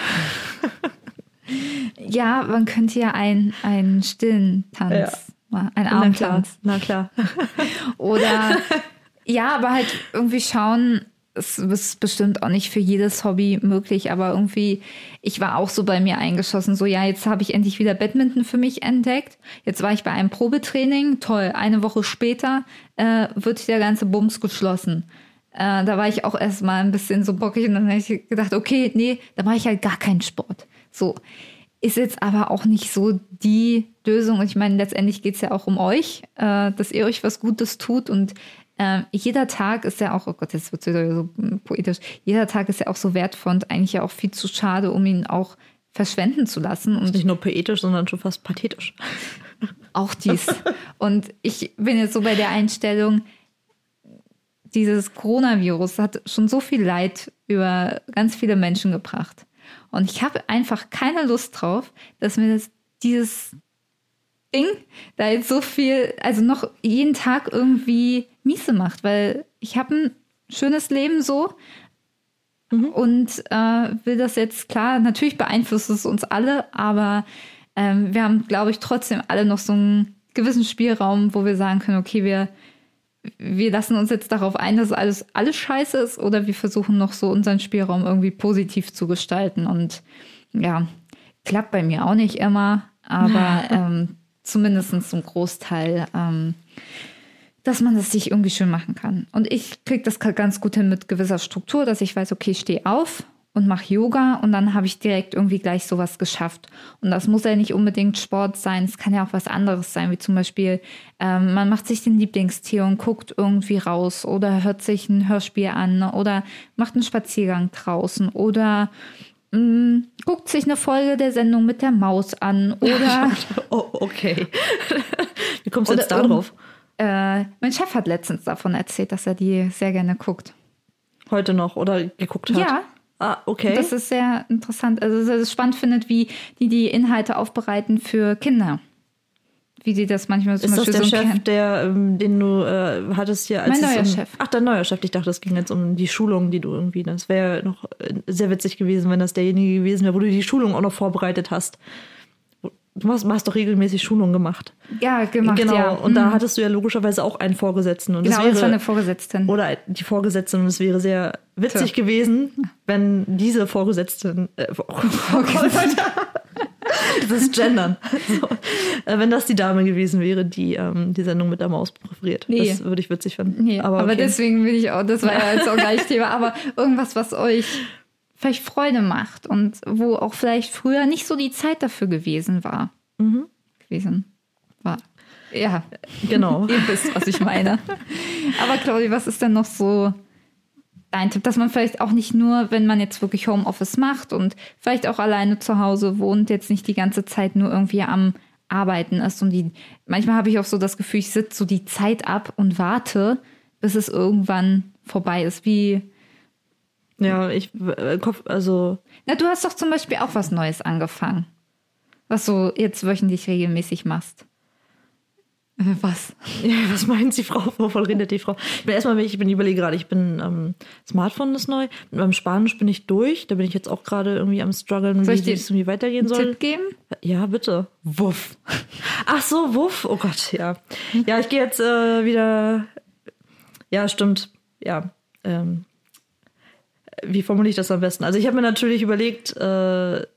ja, man könnte ja einen, einen stillen Tanz, ja. einen Armtanz. Na klar. Na klar. Oder ja, aber halt irgendwie schauen, es ist bestimmt auch nicht für jedes Hobby möglich, aber irgendwie, ich war auch so bei mir eingeschossen, so ja, jetzt habe ich endlich wieder Badminton für mich entdeckt. Jetzt war ich bei einem Probetraining, toll, eine Woche später äh, wird der ganze Bums geschlossen. Äh, da war ich auch erstmal ein bisschen so bockig und dann habe ich gedacht, okay, nee, da mache ich halt gar keinen Sport. So. Ist jetzt aber auch nicht so die Lösung. Und ich meine, letztendlich geht es ja auch um euch, äh, dass ihr euch was Gutes tut. Und äh, jeder Tag ist ja auch, oh Gott, jetzt wird es wieder so poetisch, jeder Tag ist ja auch so wertvoll und eigentlich ja auch viel zu schade, um ihn auch verschwenden zu lassen. Und nicht nur poetisch, sondern schon fast pathetisch. Auch dies. Und ich bin jetzt so bei der Einstellung, dieses Coronavirus hat schon so viel Leid über ganz viele Menschen gebracht. Und ich habe einfach keine Lust drauf, dass mir das, dieses Ding da jetzt so viel, also noch jeden Tag irgendwie miese macht, weil ich habe ein schönes Leben so mhm. und äh, will das jetzt klar, natürlich beeinflusst es uns alle, aber ähm, wir haben, glaube ich, trotzdem alle noch so einen gewissen Spielraum, wo wir sagen können, okay, wir wir lassen uns jetzt darauf ein, dass alles, alles scheiße ist oder wir versuchen noch so unseren Spielraum irgendwie positiv zu gestalten. Und ja, klappt bei mir auch nicht immer, aber ähm, zumindest zum Großteil, ähm, dass man das sich irgendwie schön machen kann. Und ich kriege das ganz gut hin mit gewisser Struktur, dass ich weiß, okay, ich stehe auf, und mache Yoga und dann habe ich direkt irgendwie gleich sowas geschafft. Und das muss ja nicht unbedingt Sport sein, es kann ja auch was anderes sein, wie zum Beispiel, ähm, man macht sich den Lieblingstee und guckt irgendwie raus oder hört sich ein Hörspiel an oder macht einen Spaziergang draußen oder mh, mm, guckt sich eine Folge der Sendung mit der Maus an oder. oh, okay. Wie kommst du jetzt da drauf? Äh, mein Chef hat letztens davon erzählt, dass er die sehr gerne guckt. Heute noch oder geguckt hat? Ja, Ah, okay. Das ist sehr interessant. Also, dass es spannend findet, wie die die Inhalte aufbereiten für Kinder. Wie die das manchmal zum ist das Beispiel der so Chef, kennen. der, ähm, den du äh, hattest hier als Mein neuer um, Chef. Ach, dein neuer Chef. Ich dachte, das ging jetzt um die Schulung, die du irgendwie. Das wäre noch äh, sehr witzig gewesen, wenn das derjenige gewesen wäre, wo du die Schulung auch noch vorbereitet hast. Du hast, hast doch regelmäßig Schulungen gemacht. Ja, gemacht, genau. ja. Und Mhm. da hattest du ja logischerweise auch einen Vorgesetzten. Und Genau, das wäre, das war eine Vorgesetzten. oder die Vorgesetzte und es wäre sehr witzig Tja. gewesen, wenn diese Vorgesetzten äh, das ist Gendern. So. Äh, wenn das die Dame gewesen wäre, die ähm, die Sendung mit der Maus präferiert. Nee. Das würde ich witzig finden. Nee, aber, okay. deswegen will ich auch, das war ja jetzt auch gar nicht Thema, aber irgendwas, was euch vielleicht Freude macht und wo auch vielleicht früher nicht so die Zeit dafür gewesen war. Mhm. Gewesen war. Ja, genau. ihr wisst, was ich meine. aber Claudi, was ist denn noch so dein Tipp, dass man vielleicht auch nicht nur, wenn man jetzt wirklich Homeoffice macht und vielleicht auch alleine zu Hause wohnt, jetzt nicht die ganze Zeit nur irgendwie am Arbeiten ist und die, manchmal habe ich auch so das Gefühl, ich sitze so die Zeit ab und warte, bis es irgendwann vorbei ist. Wie, Ja, ich äh, Kopf, also na, du hast doch zum Beispiel auch was Neues angefangen, was du jetzt wöchentlich regelmäßig machst. Äh, Was? Ja, was meint sie, Frau? Wovon redet die Frau? Ich bin erstmal, ich bin überlege gerade, ich bin ähm, Smartphone ist neu. Mit meinem Spanisch bin ich durch. Da bin ich jetzt auch gerade irgendwie am struggeln, Soll wie ich es irgendwie weitergehen soll. Tipp geben? Ja, bitte. Wuff. Ach so, Wuff. Oh Gott, ja. Ja, ich gehe jetzt äh, wieder. Ja, stimmt. Ja. Ähm, wie formuliere ich das am besten? Also ich habe mir natürlich überlegt, äh,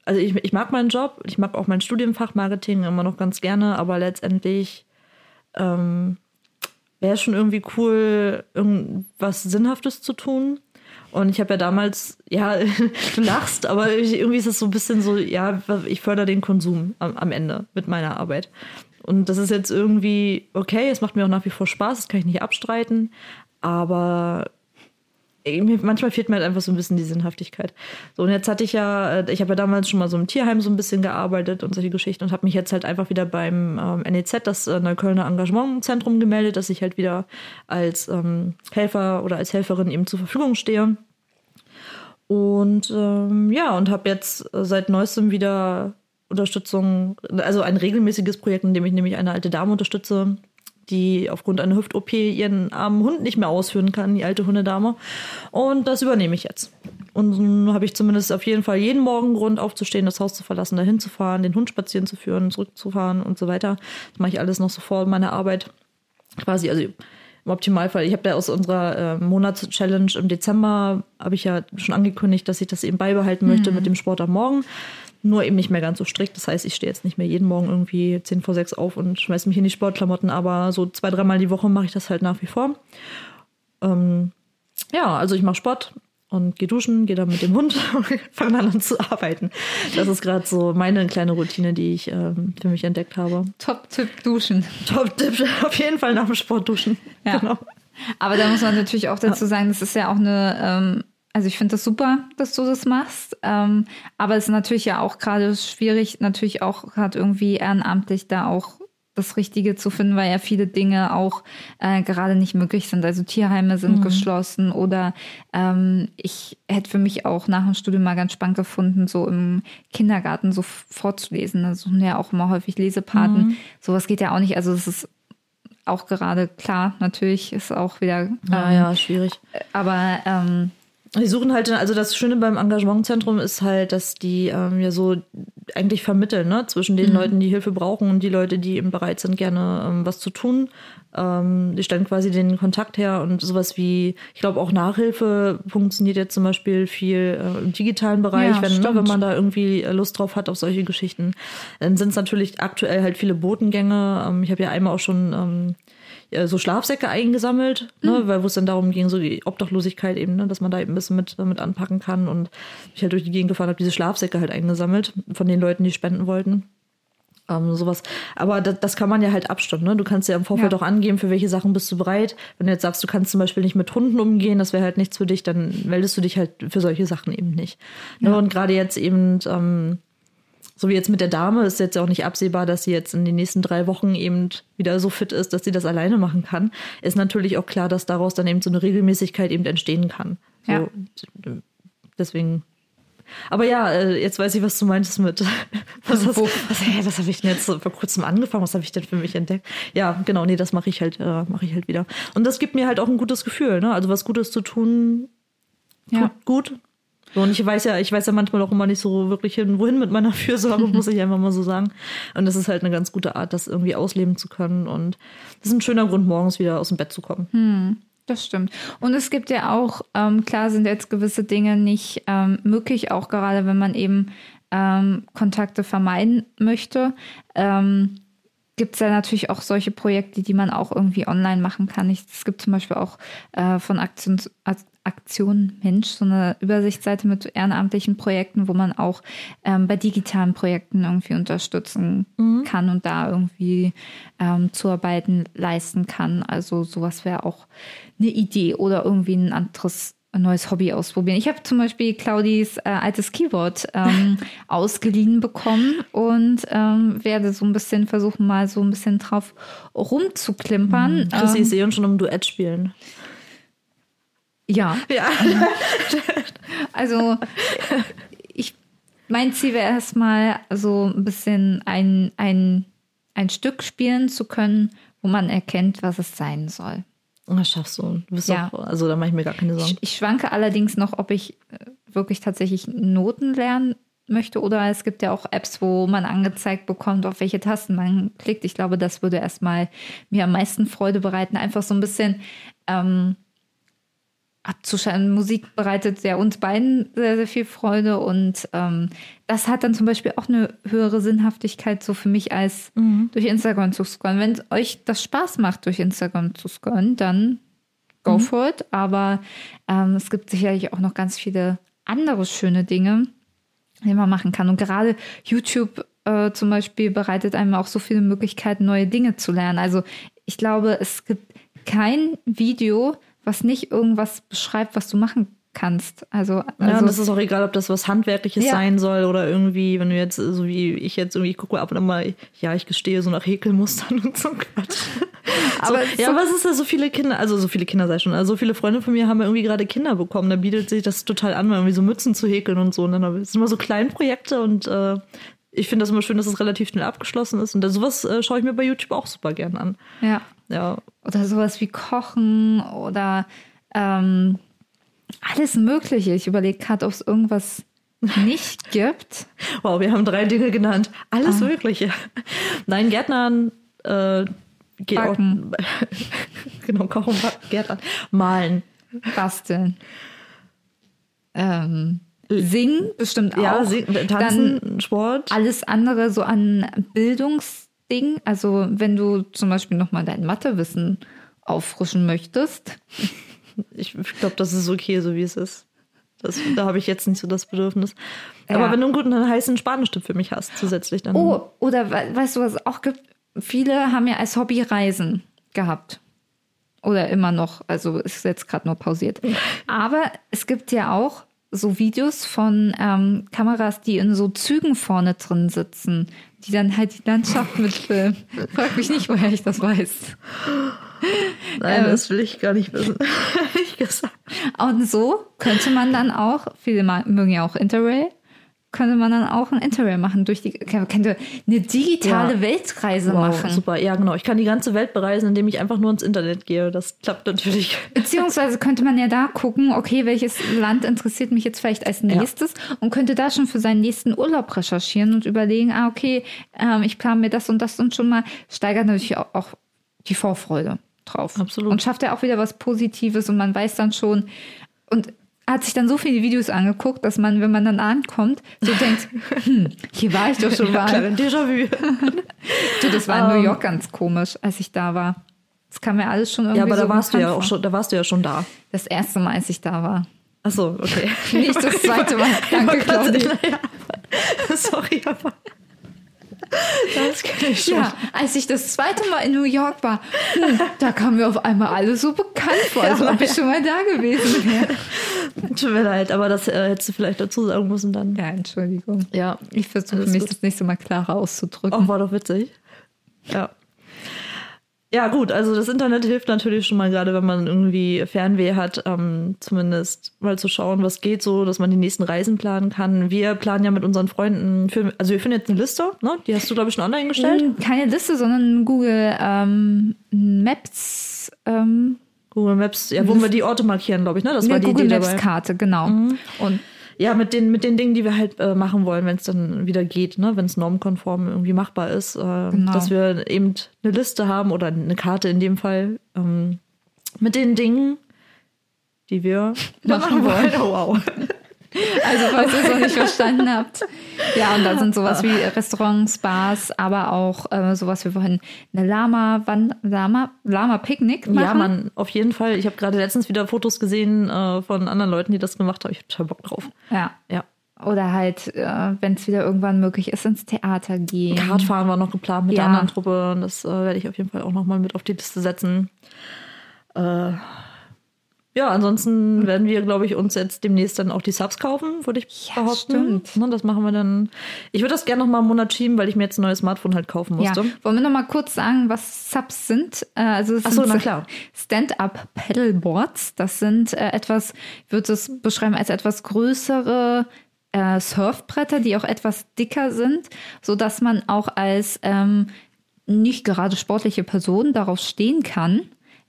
also ich, ich mag meinen Job, ich mag auch mein Studienfach Marketing immer noch ganz gerne, aber letztendlich ähm, wäre es schon irgendwie cool, irgendwas Sinnhaftes zu tun. Und ich habe ja damals, ja, du lachst, aber irgendwie ist es so ein bisschen so, ja, ich fördere den Konsum am, am Ende mit meiner Arbeit. Und das ist jetzt irgendwie okay, es macht mir auch nach wie vor Spaß, das kann ich nicht abstreiten, aber manchmal fehlt mir halt einfach so ein bisschen die Sinnhaftigkeit. So, und jetzt hatte ich ja, äh, ich habe ja damals schon mal so im Tierheim so ein bisschen gearbeitet und solche Geschichten und habe mich jetzt halt einfach wieder beim ähm, NEZ, das äh, Neuköllner Engagementzentrum, gemeldet, dass ich halt wieder als ähm, Helfer oder als Helferin eben zur Verfügung stehe. Und ähm, ja, und habe jetzt äh, seit neuestem wieder Unterstützung, also ein regelmäßiges Projekt, in dem ich nämlich eine alte Dame unterstütze, die aufgrund einer Hüft-OP ihren armen Hund nicht mehr ausführen kann, die alte Hundedame. Und das übernehme ich jetzt. Und nun habe ich zumindest auf jeden Fall jeden Morgen Grund aufzustehen, das Haus zu verlassen, dahin zu fahren, den Hund spazieren zu führen, zurückzufahren und so weiter. Das mache ich alles noch so vor meiner Arbeit. Quasi, also im Optimalfall, ich habe da aus unserer äh, Monatschallenge im Dezember, habe ich ja schon angekündigt, dass ich das eben beibehalten möchte mit dem Sport am Morgen. Nur eben nicht mehr ganz so strikt. Das heißt, ich stehe jetzt nicht mehr jeden Morgen irgendwie 10 vor 6 auf und schmeiße mich in die Sportklamotten, aber so zwei, dreimal die Woche mache ich das halt nach wie vor. Ähm, ja, also ich mache Sport und gehe duschen, gehe dann mit dem Hund und fange dann an zu arbeiten. Das ist gerade so meine kleine Routine, die ich ähm, für mich entdeckt habe. Top-Tipp duschen. Top-Tipp, auf jeden Fall nach dem Sport duschen. Ja. Genau. Aber da muss man natürlich auch dazu sagen, das ist ja auch eine, ähm, also ich finde das super, dass du das machst. Ähm, aber es ist natürlich ja auch gerade schwierig, natürlich auch gerade irgendwie ehrenamtlich da auch das Richtige zu finden, weil ja viele Dinge auch äh, gerade nicht möglich sind. Also Tierheime sind geschlossen oder ähm, ich hätte für mich auch nach dem Studium mal ganz spannend gefunden, so im Kindergarten so vorzulesen. Da suchen ja auch immer häufig Lesepaten. Sowas geht ja auch nicht. Also es ist auch gerade klar, natürlich ist auch wieder, ähm, Ja, ja, schwierig. aber ähm, Die suchen halt, also das Schöne beim Engagementzentrum ist halt, dass die ähm, ja so eigentlich vermitteln, ne, zwischen den Leuten, die Hilfe brauchen und die Leute, die eben bereit sind, gerne ähm, was zu tun. Ähm, die stellen quasi den Kontakt her und sowas wie, ich glaube auch Nachhilfe funktioniert jetzt zum Beispiel viel äh, im digitalen Bereich, Ja, wenn, ne, wenn man da irgendwie äh, Lust drauf hat auf solche Geschichten. Dann sind es natürlich aktuell halt viele Botengänge. Ähm, ich habe ja einmal auch schon ähm, ja, so Schlafsäcke eingesammelt, ne, weil wo es dann darum ging, so die Obdachlosigkeit eben, ne, dass man da eben ein bisschen mit, mit anpacken kann. Und ich halt durch die Gegend gefahren habe, diese Schlafsäcke halt eingesammelt von den Leuten, die spenden wollten. Ähm, sowas. Aber das, das kann man ja halt abstimmen. Ne? Du kannst ja im Vorfeld Ja. auch angeben, für welche Sachen bist du bereit. Wenn du jetzt sagst, du kannst zum Beispiel nicht mit Hunden umgehen, das wäre halt nichts für dich, dann meldest du dich halt für solche Sachen eben nicht. Ne? Und gerade jetzt eben, ähm, so wie jetzt mit der Dame, ist jetzt auch nicht absehbar, dass sie jetzt in den nächsten drei Wochen eben wieder so fit ist, dass sie das alleine machen kann. Ist natürlich auch klar, dass daraus dann eben so eine Regelmäßigkeit eben entstehen kann. So, Ja. Deswegen Aber ja, äh, jetzt weiß ich, was du meintest mit. Was, hast, was, hä, was habe ich denn jetzt vor kurzem angefangen? Was habe ich denn für mich entdeckt? Ja, genau, nee, das mache ich halt, äh, mache ich halt wieder. Und das gibt mir halt auch ein gutes Gefühl, ne? Also was Gutes zu tun, tut Ja. gut. Und ich weiß ja, ich weiß ja manchmal auch immer nicht so wirklich hin, wohin mit meiner Fürsorge, muss ich einfach mal so sagen. Und das ist halt eine ganz gute Art, das irgendwie ausleben zu können. Und das ist ein schöner Grund, morgens wieder aus dem Bett zu kommen. Das stimmt. Und es gibt ja auch, ähm, klar sind jetzt gewisse Dinge nicht ähm, möglich, auch gerade wenn man eben ähm, Kontakte vermeiden möchte. Ähm, gibt es ja natürlich auch solche Projekte, die man auch irgendwie online machen kann. Es gibt zum Beispiel auch äh, von Aktion, Ak- Aktion Mensch so eine Übersichtsseite mit ehrenamtlichen Projekten, wo man auch ähm, bei digitalen Projekten irgendwie unterstützen kann und da irgendwie ähm, Zuarbeiten leisten kann. Also sowas wäre auch eine Idee oder irgendwie ein anderes ein neues Hobby ausprobieren. Ich habe zum Beispiel Claudis äh, altes Keyboard ähm, ausgeliehen bekommen und ähm, werde so ein bisschen versuchen, mal so ein bisschen drauf rumzuklimpern. Chrissy Ähm, ist eh schon im Duett spielen. Ja, Ja. also ich, mein Ziel wäre erstmal so ein bisschen ein, ein, ein Stück spielen zu können, wo man erkennt, was es sein soll. Das schaffst du. Du bist Ja. auch, also da mache ich mir gar keine Ich, Sorgen. ich schwanke allerdings noch, ob ich äh, wirklich tatsächlich Noten lernen möchte oder es gibt ja auch Apps, wo man angezeigt bekommt, auf welche Tasten man klickt. Ich glaube, das würde erstmal mir am meisten Freude bereiten, einfach so ein bisschen ähm, abzuschalten. Musik bereitet ja uns beiden sehr, sehr viel Freude und ähm, das hat dann zum Beispiel auch eine höhere Sinnhaftigkeit so für mich als durch Instagram zu scrollen. Wenn euch das Spaß macht, durch Instagram zu scrollen, dann go for it. Aber ähm, es gibt sicherlich auch noch ganz viele andere schöne Dinge, die man machen kann. Und gerade YouTube äh, zum Beispiel bereitet einem auch so viele Möglichkeiten, neue Dinge zu lernen. Also ich glaube, es gibt kein Video, was nicht irgendwas beschreibt, was du machen kannst. Also, Ja, also und das ist auch egal, ob das was Handwerkliches Ja. sein soll oder irgendwie, wenn du jetzt, so wie ich jetzt irgendwie, ich gucke ab und an mal, ja, ich gestehe so nach Häkelmustern und so Quatsch. Aber so, ja, so- was ist da so viele Kinder, also so viele Kinder sei schon, also so viele Freunde von mir haben ja irgendwie gerade Kinder bekommen, da bietet sich das total an, mal irgendwie so Mützen zu häkeln und so. Und dann sind immer so Kleinprojekte und äh, ich finde das immer schön, dass es relativ schnell abgeschlossen ist. Und sowas äh, schaue ich mir bei YouTube auch super gern an. ja. Ja, oder sowas wie Kochen oder ähm, alles Mögliche. Ich überlege gerade, ob es irgendwas nicht gibt. Wow, wir haben drei Dinge genannt. Alles Ah. Mögliche. Nein, Gärtnern äh, geht Backen. auch. genau, kochen, Gärtnern. Malen. Basteln. Ähm, singen bestimmt Ja, auch. Dann tanzen, Sport. alles andere so an Bildungsding. Also wenn du zum Beispiel nochmal dein Mathewissen auffrischen möchtest. Ich glaube, das ist okay, so wie es ist. Das, da habe ich jetzt nicht so das Bedürfnis. Aber Ja. wenn du einen guten, einen heißen Spanischtipp für mich hast, zusätzlich dann. Oh, oder we- weißt du, was es auch gibt? Viele haben ja als Hobby Reisen gehabt. Oder immer noch. Also ist jetzt gerade nur pausiert. Aber es gibt ja auch so Videos von ähm, Kameras, die in so Zügen vorne drin sitzen, die dann halt die Landschaft mitfilmen. Frag mich nicht, woher ich das weiß. Nein, äh, das will ich gar nicht wissen. Ehrlich gesagt. Und so könnte man dann auch, viele mögen ja auch Interrail, könnte man dann auch ein Interrail machen durch die, könnte eine digitale Ja. Weltreise Wow, machen. super. Ja, genau. Ich kann die ganze Welt bereisen, indem ich einfach nur ins Internet gehe. Das klappt natürlich. Beziehungsweise könnte man ja da gucken, okay, welches Land interessiert mich jetzt vielleicht als nächstes und könnte da schon für seinen nächsten Urlaub recherchieren und überlegen, ah, okay, ähm, ich plane mir das und das und schon mal, steigert natürlich auch, auch die Vorfreude drauf. Absolut. Und schafft ja auch wieder was Positives und man weiß dann schon und hat sich dann so viele Videos angeguckt, dass man, wenn man dann ankommt, so denkt, hm, hier war ich doch schon Ja, mal. klar, Déjà-vu. Du, das war in New Ähm. York ganz komisch, als ich da war. Das kam mir alles schon irgendwie Ja, aber so da warst du ja auch schon, da warst du ja schon da. Das erste Mal, als ich da war. Ach so, okay. Nicht das zweite Mal. Danke, Ich wollte gerade Claudi. sagen, naja, Sorry, aber das kenne ich schon. Ja, als ich das zweite Mal in New York war, hm, da kam mir auf einmal alles so bekannt vor, als Ja, ob ich schon mal da gewesen wäre. Tut mir leid, aber das äh, hättest du vielleicht dazu sagen müssen dann. Ja, Entschuldigung. Ja. Ich versuche mich gut. das nächste Mal klarer auszudrücken. Auch war doch witzig. Ja. Ja, gut, also das Internet hilft natürlich schon mal gerade, wenn man irgendwie Fernweh hat, ähm, zumindest mal zu schauen, was geht so, dass man die nächsten Reisen planen kann. Wir planen ja mit unseren Freunden, für, also wir finden jetzt eine Liste, ne? Die hast du, glaube ich, schon online gestellt. Mm, Keine Liste, sondern Google ähm, Maps. Ähm, Google Maps, ja, wo wir die Orte markieren, glaube ich, ne? Das war die Google Idee Maps dabei. Mhm. Karte, genau. Und Ja, mit den, mit den Dingen, die wir halt äh, machen wollen, wenn es dann wieder geht, ne? wenn es normkonform irgendwie machbar ist, äh, Genau. dass wir eben eine Liste haben oder eine Karte in dem Fall ähm, mit den Dingen, die wir machen wollen. Oh, wow. Also, falls ihr es noch nicht verstanden habt. Ja, und da sind sowas wie Restaurants, Bars, aber auch äh, sowas wie vorhin eine Lama, Wand, Lama, Lama-Picknick machen. Ja, Mann, auf jeden Fall. Ich habe gerade letztens wieder Fotos gesehen äh, von anderen Leuten, die das gemacht haben. Ich habe total Bock drauf. Ja. Ja. Oder halt, äh, wenn es wieder irgendwann möglich ist, ins Theater gehen. Kartfahren war noch geplant mit der Ja. anderen Truppe. Und das äh, werde ich auf jeden Fall auch nochmal mit auf die Liste setzen. Äh, ja, ansonsten werden wir, glaube ich, uns jetzt demnächst dann auch die Subs kaufen, würde ich Ja, behaupten. stimmt. Ne, das machen wir dann. Ich würde das gerne noch mal einen Monat schieben, weil ich mir jetzt ein neues Smartphone halt kaufen Ja, musste. wollen wir noch mal kurz sagen, was Subs sind? Äh, Also es Ach so, sind na klar. Stand-up Paddleboards. Das sind äh, etwas, ich würde es beschreiben als etwas größere äh, Surfbretter, die auch etwas dicker sind, so dass man auch als ähm, nicht gerade sportliche Person darauf stehen kann.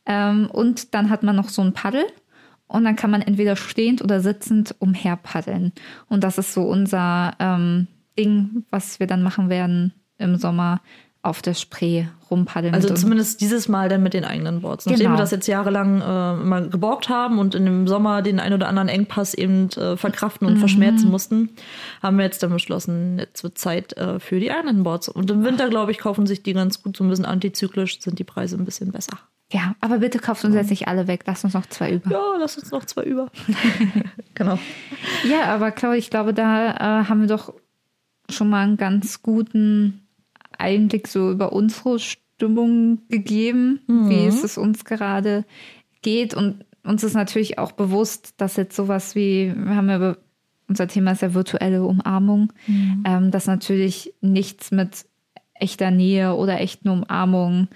Ähm, und dann hat man noch so ein Paddel. Und dann kann man entweder stehend oder sitzend umher paddeln. Und das ist so unser ähm, Ding, was wir dann machen werden im Sommer auf der Spree rumpaddeln. Also zumindest dieses Mal dann mit den eigenen Boards. Nachdem Genau. wir das jetzt jahrelang äh, immer geborgt haben und in dem Sommer den ein oder anderen Engpass eben äh, verkraften Mhm. und verschmerzen mussten, haben wir jetzt dann beschlossen, jetzt wird Zeit äh, für die eigenen Boards. Und im Winter, glaube ich, kaufen sich die ganz gut, so ein bisschen antizyklisch, sind die Preise ein bisschen besser. Ja, aber bitte kauft uns jetzt nicht alle weg. Lasst uns noch zwei über. Ja, lass uns noch zwei über. genau. Ja, aber Claudia, ich glaube, da äh, haben wir doch schon mal einen ganz guten Einblick so über unsere Stimmung gegeben, wie es uns gerade geht. Und uns ist natürlich auch bewusst, dass jetzt sowas wie, wir haben ja unser Thema ist ja virtuelle Umarmung, ähm, dass natürlich nichts mit echter Nähe oder echten Umarmung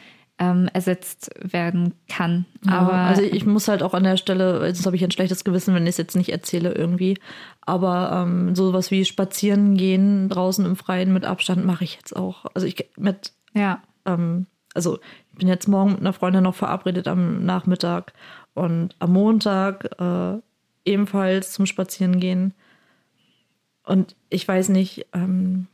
ähm, ersetzt werden kann. Aber Aber also ich muss halt auch an der Stelle, sonst habe ich ein schlechtes Gewissen, wenn ich es jetzt nicht erzähle irgendwie. Aber ähm, sowas wie spazieren gehen draußen im Freien mit Abstand mache ich jetzt auch. Also ich mit ja. ähm, also ich bin jetzt morgen mit einer Freundin noch verabredet am Nachmittag und am Montag äh, ebenfalls zum Spazierengehen. Und ich weiß nicht, ähm,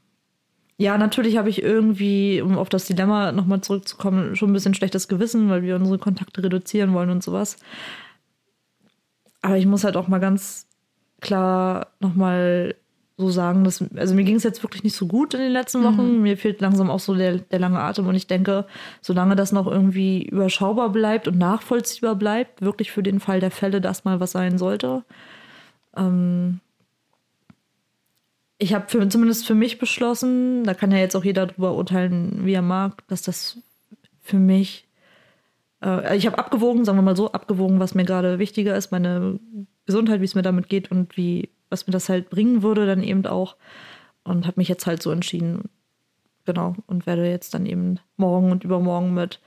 ja, natürlich habe ich irgendwie, um auf das Dilemma nochmal zurückzukommen, schon ein bisschen schlechtes Gewissen, weil wir unsere Kontakte reduzieren wollen und sowas. Aber ich muss halt auch mal ganz klar nochmal so sagen, dass, also mir ging es jetzt wirklich nicht so gut in den letzten Wochen. Mir fehlt langsam auch so der, der lange Atem und ich denke, solange das noch irgendwie überschaubar bleibt und nachvollziehbar bleibt, wirklich für den Fall der Fälle, dass mal was sein sollte. Ähm, ich habe für, zumindest für mich beschlossen, da kann ja jetzt auch jeder drüber urteilen, wie er mag, dass das für mich, äh, ich habe abgewogen, sagen wir mal so, abgewogen, was mir gerade wichtiger ist, meine Gesundheit, wie es mir damit geht und wie, was mir das halt bringen würde, dann eben auch. Und habe mich jetzt halt so entschieden. Genau. Und werde jetzt dann eben morgen und übermorgen mit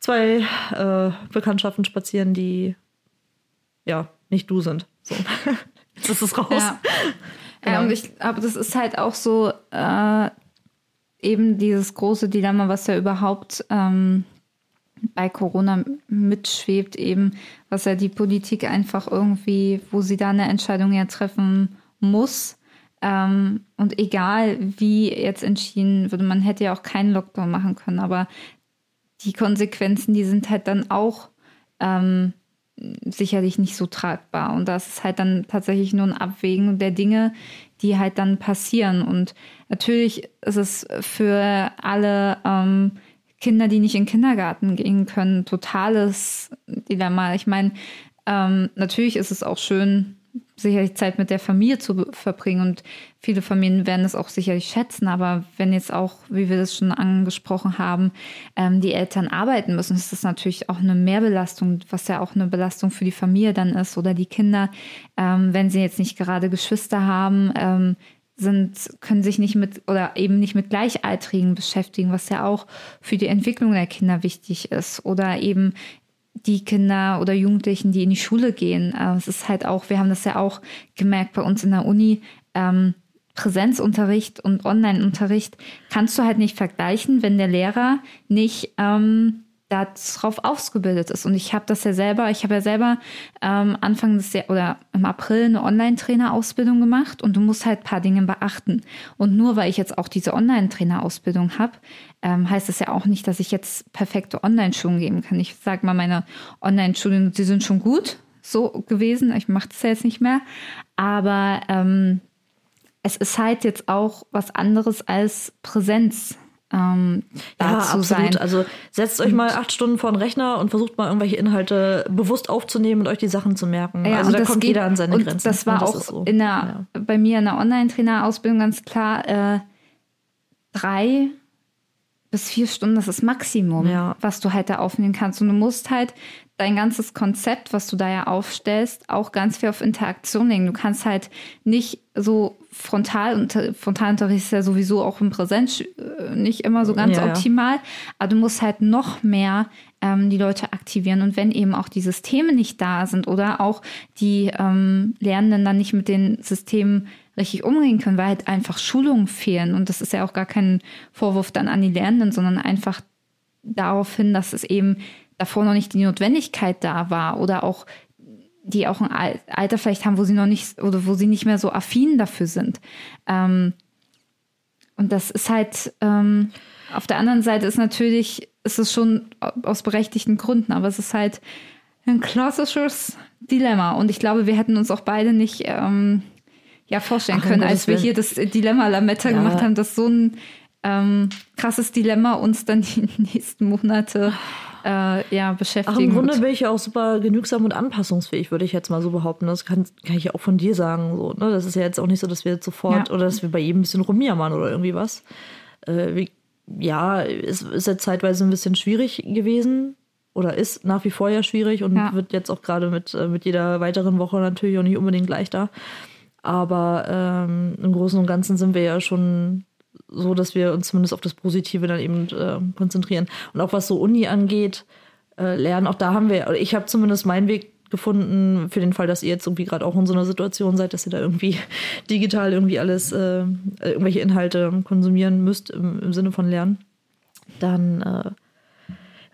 zwei äh, Bekanntschaften spazieren, die ja nicht du sind. So. Jetzt ist es raus. Ja. Genau. ja, und ich, aber das ist halt auch so äh, eben dieses große Dilemma, was ja überhaupt ähm, bei Corona mitschwebt, eben, was ja die Politik einfach irgendwie, wo sie da eine Entscheidung ja treffen muss. Ähm, und egal wie jetzt entschieden würde, man hätte ja auch keinen Lockdown machen können, aber die Konsequenzen, die sind halt dann auch ähm, sicherlich nicht so tragbar. Und das ist halt dann tatsächlich nur ein Abwägen der Dinge, die halt dann passieren. Und natürlich ist es für alle ähm, Kinder, die nicht in den Kindergarten gehen können, totales Dilemma. Ich meine, ähm, natürlich ist es auch schön, sicherlich Zeit mit der Familie zu verbringen und viele Familien werden es auch sicherlich schätzen, aber wenn jetzt auch, wie wir das schon angesprochen haben, ähm, die Eltern arbeiten müssen, ist das natürlich auch eine Mehrbelastung, was ja auch eine Belastung für die Familie dann ist oder die Kinder, ähm, wenn sie jetzt nicht gerade Geschwister haben, ähm, sind, können sich nicht mit oder eben nicht mit Gleichaltrigen beschäftigen, was ja auch für die Entwicklung der Kinder wichtig ist. Oder eben die Kinder oder Jugendlichen, die in die Schule gehen. Äh, es ist halt auch, wir haben das ja auch gemerkt bei uns in der Uni, ähm, Präsenzunterricht und Online-Unterricht kannst du halt nicht vergleichen, wenn der Lehrer nicht ähm, darauf ausgebildet ist. Und ich habe das ja selber, ich habe ja selber ähm, Anfang des Jahres oder im April eine Online-Trainer-Ausbildung gemacht und du musst halt ein paar Dinge beachten. Und nur weil ich jetzt auch diese Online-Trainer-Ausbildung habe, ähm, heißt das ja auch nicht, dass ich jetzt perfekte Online-Schulen geben kann. Ich sage mal, meine Online-Schulen, die sind schon gut so gewesen. Ich mache das ja jetzt nicht mehr. Aber ähm, es ist halt jetzt auch was anderes als Präsenz. Ähm, ja, absolut. Sein. Also setzt euch mal acht Stunden vor den Rechner und versucht mal irgendwelche Inhalte bewusst aufzunehmen und euch die Sachen zu merken. Ja, also da kommt geht, jeder an seine und Grenzen. Das war das auch so. in der, ja. bei mir in der Online-Trainer-Ausbildung ganz klar. Äh, drei bis vier Stunden, das ist Maximum, ja. was du halt da aufnehmen kannst. Und du musst halt dein ganzes Konzept, was du da ja aufstellst, auch ganz viel auf Interaktion legen. Du kannst halt nicht so frontal und Frontalunterricht ist ja sowieso auch im Präsenz äh, nicht immer so ganz ja, optimal, aber du musst halt noch mehr ähm, die Leute aktivieren und wenn eben auch die Systeme nicht da sind oder auch die ähm, Lernenden dann nicht mit den Systemen richtig umgehen können, weil halt einfach Schulungen fehlen und das ist ja auch gar kein Vorwurf dann an die Lernenden, sondern einfach darauf hin, dass es eben davor noch nicht die Notwendigkeit da war oder auch die auch ein Alter vielleicht haben, wo sie noch nicht oder wo sie nicht mehr so affin dafür sind. Ähm, und das ist halt ähm, auf der anderen Seite ist natürlich, ist es schon aus berechtigten Gründen, aber es ist halt ein klassisches Dilemma. Und ich glaube, wir hätten uns auch beide nicht ähm, ja, vorstellen Ach, können, als wir hier das Dilemma Lametta ja. gemacht haben, dass so ein ähm, krasses Dilemma uns dann die nächsten Monate äh, ja, beschäftigen. Ach, Im Grunde bin ich ja auch super genügsam und anpassungsfähig, würde ich jetzt mal so behaupten. Das kann, kann ich ja auch von dir sagen. So, ne? Das ist ja jetzt auch nicht so, dass wir jetzt sofort ja. oder dass wir bei jedem ein bisschen rumjammern oder irgendwie was. Äh, wie, ja, es ist jetzt zeitweise ein bisschen schwierig gewesen oder ist nach wie vor ja schwierig und ja. wird jetzt auch gerade mit, äh, mit jeder weiteren Woche natürlich auch nicht unbedingt leichter. Aber ähm, im Großen und Ganzen sind wir ja schon so, dass wir uns zumindest auf das Positive dann eben äh, konzentrieren. Und auch was so Uni angeht, äh, lernen, auch da haben wir, ich habe zumindest meinen Weg gefunden, für den Fall, dass ihr jetzt irgendwie gerade auch in so einer Situation seid, dass ihr da irgendwie digital irgendwie alles, äh, irgendwelche Inhalte konsumieren müsst im, im Sinne von Lernen. Dann äh,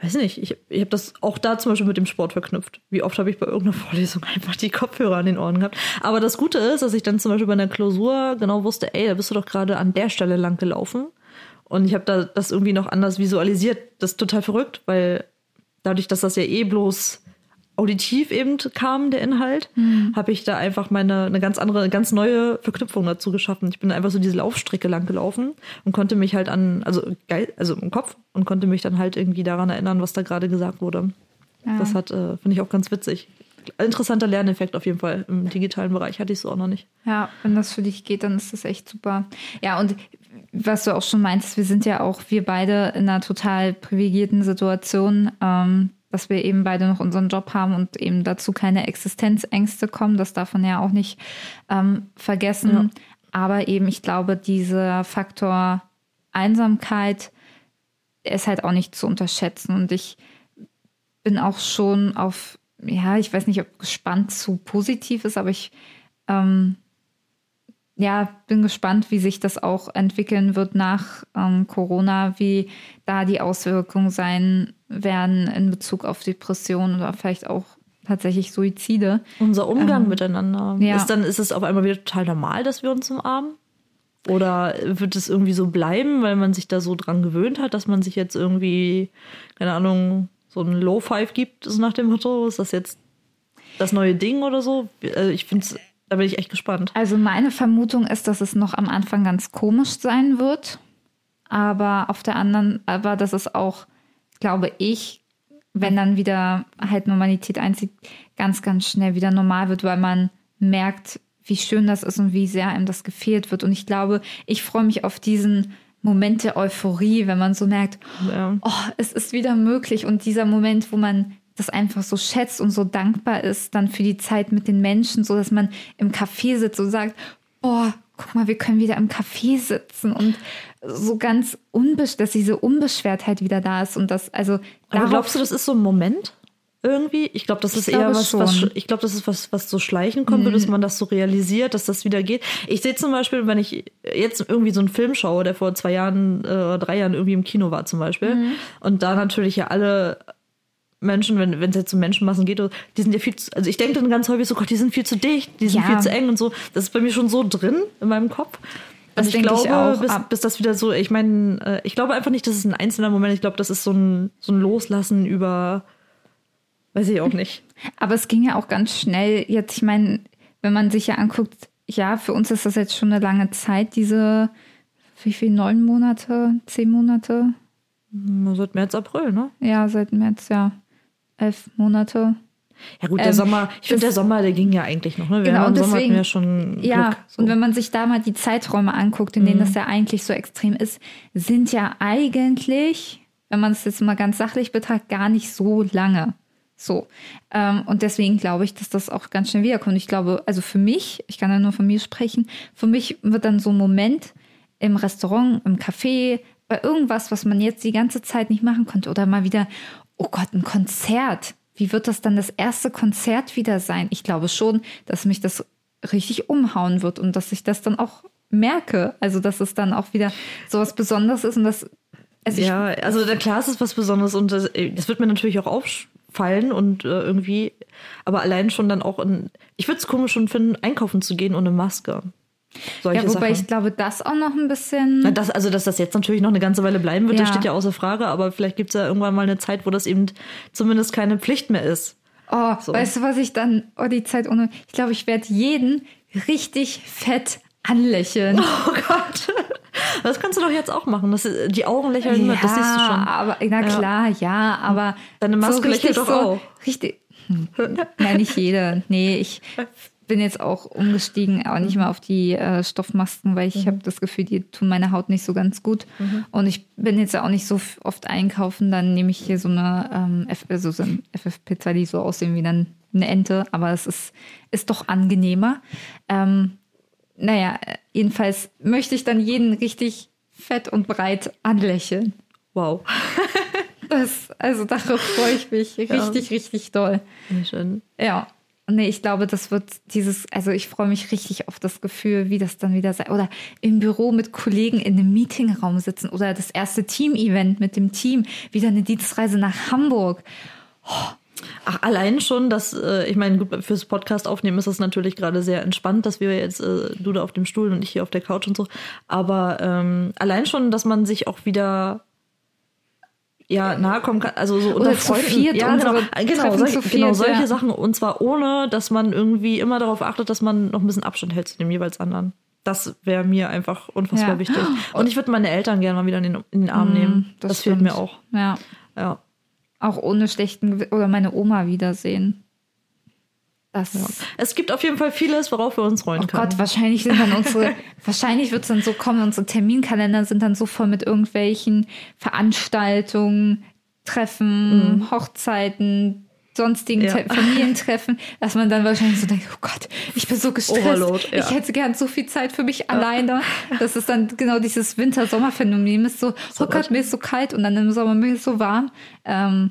weiß nicht, ich, ich habe das auch da zum Beispiel mit dem Sport verknüpft. Wie oft habe ich bei irgendeiner Vorlesung einfach die Kopfhörer an den Ohren gehabt. Aber das Gute ist, dass ich dann zum Beispiel bei einer Klausur genau wusste, ey, da bist du doch gerade an der Stelle lang gelaufen. Und ich habe da das irgendwie noch anders visualisiert. Das ist total verrückt, weil dadurch, dass das ja eh bloß auditiv eben kam, der Inhalt, mhm. habe ich da einfach meine eine ganz andere, eine ganz neue Verknüpfung dazu geschaffen. Ich bin einfach so diese Laufstrecke lang gelaufen und konnte mich halt an, also geil, also im Kopf und konnte mich dann halt irgendwie daran erinnern, was da gerade gesagt wurde. Ja. Das hat, äh, finde ich auch ganz witzig. Interessanter Lerneffekt auf jeden Fall. Im digitalen Bereich hatte ich so auch noch nicht. Ja, wenn das für dich geht, dann ist das echt super. Ja, und was du auch schon meinst, wir sind ja auch, wir beide in einer total privilegierten Situation. Ähm, dass wir eben beide noch unseren Job haben und eben dazu keine Existenzängste kommen. Das darf man ja auch nicht ähm, vergessen. Ja. Aber eben, ich glaube, dieser Faktor Einsamkeit ist halt auch nicht zu unterschätzen. Und ich bin auch schon auf, ja, ich weiß nicht, ob gespannt zu positiv ist, aber ich ähm, ja, bin gespannt, wie sich das auch entwickeln wird nach ähm, Corona, wie da die Auswirkungen sein werden in Bezug auf Depressionen oder vielleicht auch tatsächlich Suizide. Unser Umgang ähm, miteinander. Ja. Ist dann ist es auf einmal wieder total normal, dass wir uns umarmen? Oder wird es irgendwie so bleiben, weil man sich da so dran gewöhnt hat, dass man sich jetzt irgendwie, keine Ahnung, so ein Low Five gibt, so nach dem Motto, ist das jetzt das neue Ding oder so? Also ich finde es da bin ich echt gespannt. Also meine Vermutung ist, dass es noch am Anfang ganz komisch sein wird. Aber auf der anderen, aber dass es auch, glaube ich, wenn dann wieder halt Normalität einzieht, ganz, ganz schnell wieder normal wird, weil man merkt, wie schön das ist und wie sehr einem das gefehlt wird. Und ich glaube, ich freue mich auf diesen Moment der Euphorie, wenn man so merkt, ja. oh, es ist wieder möglich. Und dieser Moment, wo man das einfach so schätzt und so dankbar ist dann für die Zeit mit den Menschen, so dass man im Café sitzt und sagt, boah, guck mal, wir können wieder im Café sitzen und so ganz unbeschwert, dass diese Unbeschwertheit wieder da ist und das, also. Aber glaubst du, das ist so ein Moment? Irgendwie? Ich glaube, das ist eher was, was, ich glaube, das ist was, was so schleichen konnte, mhm. dass man das so realisiert, dass das wieder geht. Ich sehe zum Beispiel, wenn ich jetzt irgendwie so einen Film schaue, der vor zwei Jahren, äh, drei Jahren irgendwie im Kino war zum Beispiel, mhm. und da natürlich ja alle Menschen, wenn es jetzt um Menschenmassen geht, die sind ja viel zu, also ich denke dann ganz häufig so, Gott, die sind viel zu dicht, die sind ja. viel zu eng und so. Das ist bei mir schon so drin in meinem Kopf. Das also ich glaube, ich auch, bis, bis das wieder so, ich meine, äh, ich glaube einfach nicht, dass es ein einzelner Moment, ich glaube, das ist so ein, so ein Loslassen über, weiß ich auch nicht. Aber es ging ja auch ganz schnell. Jetzt, ich meine, wenn man sich ja anguckt, ja, für uns ist das jetzt schon eine lange Zeit, diese, wie viel, neun Monate, zehn Monate? Seit März, April, ne? Ja, seit März, ja elf Monate. Ja gut, der ähm, Sommer, ich finde der Sommer, der ging ja eigentlich noch, ne? Wir genau, und deswegen, ja schon Ja, so. und wenn man sich da mal die Zeiträume anguckt, in denen mhm. das ja eigentlich so extrem ist, sind ja eigentlich, wenn man es jetzt mal ganz sachlich betrachtet, gar nicht so lange. So. Ähm, und deswegen glaube ich, dass das auch ganz schnell wiederkommt. Ich glaube, also für mich, ich kann ja nur von mir sprechen, für mich wird dann so ein Moment im Restaurant, im Café, bei irgendwas, was man jetzt die ganze Zeit nicht machen konnte oder mal wieder, oh Gott, ein Konzert. Wie wird das dann das erste Konzert wieder sein? Ich glaube schon, dass mich das richtig umhauen wird und dass ich das dann auch merke. Also, dass es dann auch wieder so was Besonderes ist und das. Also ja, also klar ist es was Besonderes und das, das wird mir natürlich auch auffallen und äh, irgendwie, aber allein schon dann auch in, ich würde es komisch schon finden, einkaufen zu gehen ohne Maske. Solche ja, wobei Sachen. ich glaube, das auch noch ein bisschen. Na, das, also, dass das jetzt natürlich noch eine ganze Weile bleiben wird, ja. das steht ja außer Frage, aber vielleicht gibt es ja irgendwann mal eine Zeit, wo das eben zumindest keine Pflicht mehr ist. Oh, so. weißt du, was ich dann, oh, die Zeit ohne. Ich glaube, ich werde jeden richtig fett anlächeln. Oh Gott. Das kannst du doch jetzt auch machen. Das, die Augen lächeln, ja, das siehst du schon. Aber, na klar, ja, ja aber. Deine Maske so lächelt doch so, auch. Richtig. Hm. Nein, nicht jede. Nee, ich bin jetzt auch umgestiegen, aber nicht mhm. mehr auf die äh, Stoffmasken, weil ich mhm. habe das Gefühl, die tun meine Haut nicht so ganz gut. Mhm. Und ich bin jetzt auch nicht so oft einkaufen. Dann nehme ich hier so eine ähm, F also so ein FFP2, die so aussehen wie dann eine Ente, aber es ist, ist doch angenehmer. Ähm, naja, jedenfalls möchte ich dann jeden richtig fett und breit anlächeln. Wow. das, also darauf freue ich mich richtig, ja. richtig doll. Sehr schön. Ja. Nee, ich glaube, das wird dieses, also ich freue mich richtig auf das Gefühl, wie das dann wieder sei. Oder im Büro mit Kollegen in einem Meetingraum sitzen oder das erste Team-Event mit dem Team, wieder eine Dienstreise nach Hamburg. Oh. Ach, allein schon, dass, äh, ich meine, gut, fürs Podcast aufnehmen ist es natürlich gerade sehr entspannt, dass wir jetzt, äh, du da auf dem Stuhl und ich hier auf der Couch und so. Aber ähm, allein schon, dass man sich auch wieder ja nahe kommen kann, also so unter Oder Freunden. Zu viert ja, genau, genau, solche, viert, genau solche ja. Sachen und zwar ohne, dass man irgendwie immer darauf achtet, dass man noch ein bisschen Abstand hält zu dem jeweils anderen. Das wäre mir einfach unfassbar ja. wichtig. Und ich würde meine Eltern gerne mal wieder in den, in den Arm mm, nehmen. Das, das fehlt mir auch. Ja. ja. Auch ohne schlechten oder meine Oma wiedersehen. Das ja. Es gibt auf jeden Fall vieles, worauf wir uns freuen oh können. Gott, wahrscheinlich sind dann unsere, wahrscheinlich wird es dann so kommen, unsere Terminkalender sind dann so voll mit irgendwelchen Veranstaltungen, Treffen, mhm. Hochzeiten, sonstigen ja. Familientreffen, dass man dann wahrscheinlich so denkt, oh Gott, ich bin so gestresst. Overload, ja. Ich hätte gern so viel Zeit für mich ja. alleine. Das ist dann genau dieses Winter-Sommer-Phänomen. Ist so, so, oh Gott, mir ist so kalt und dann im Sommer mir ist so warm. Ähm,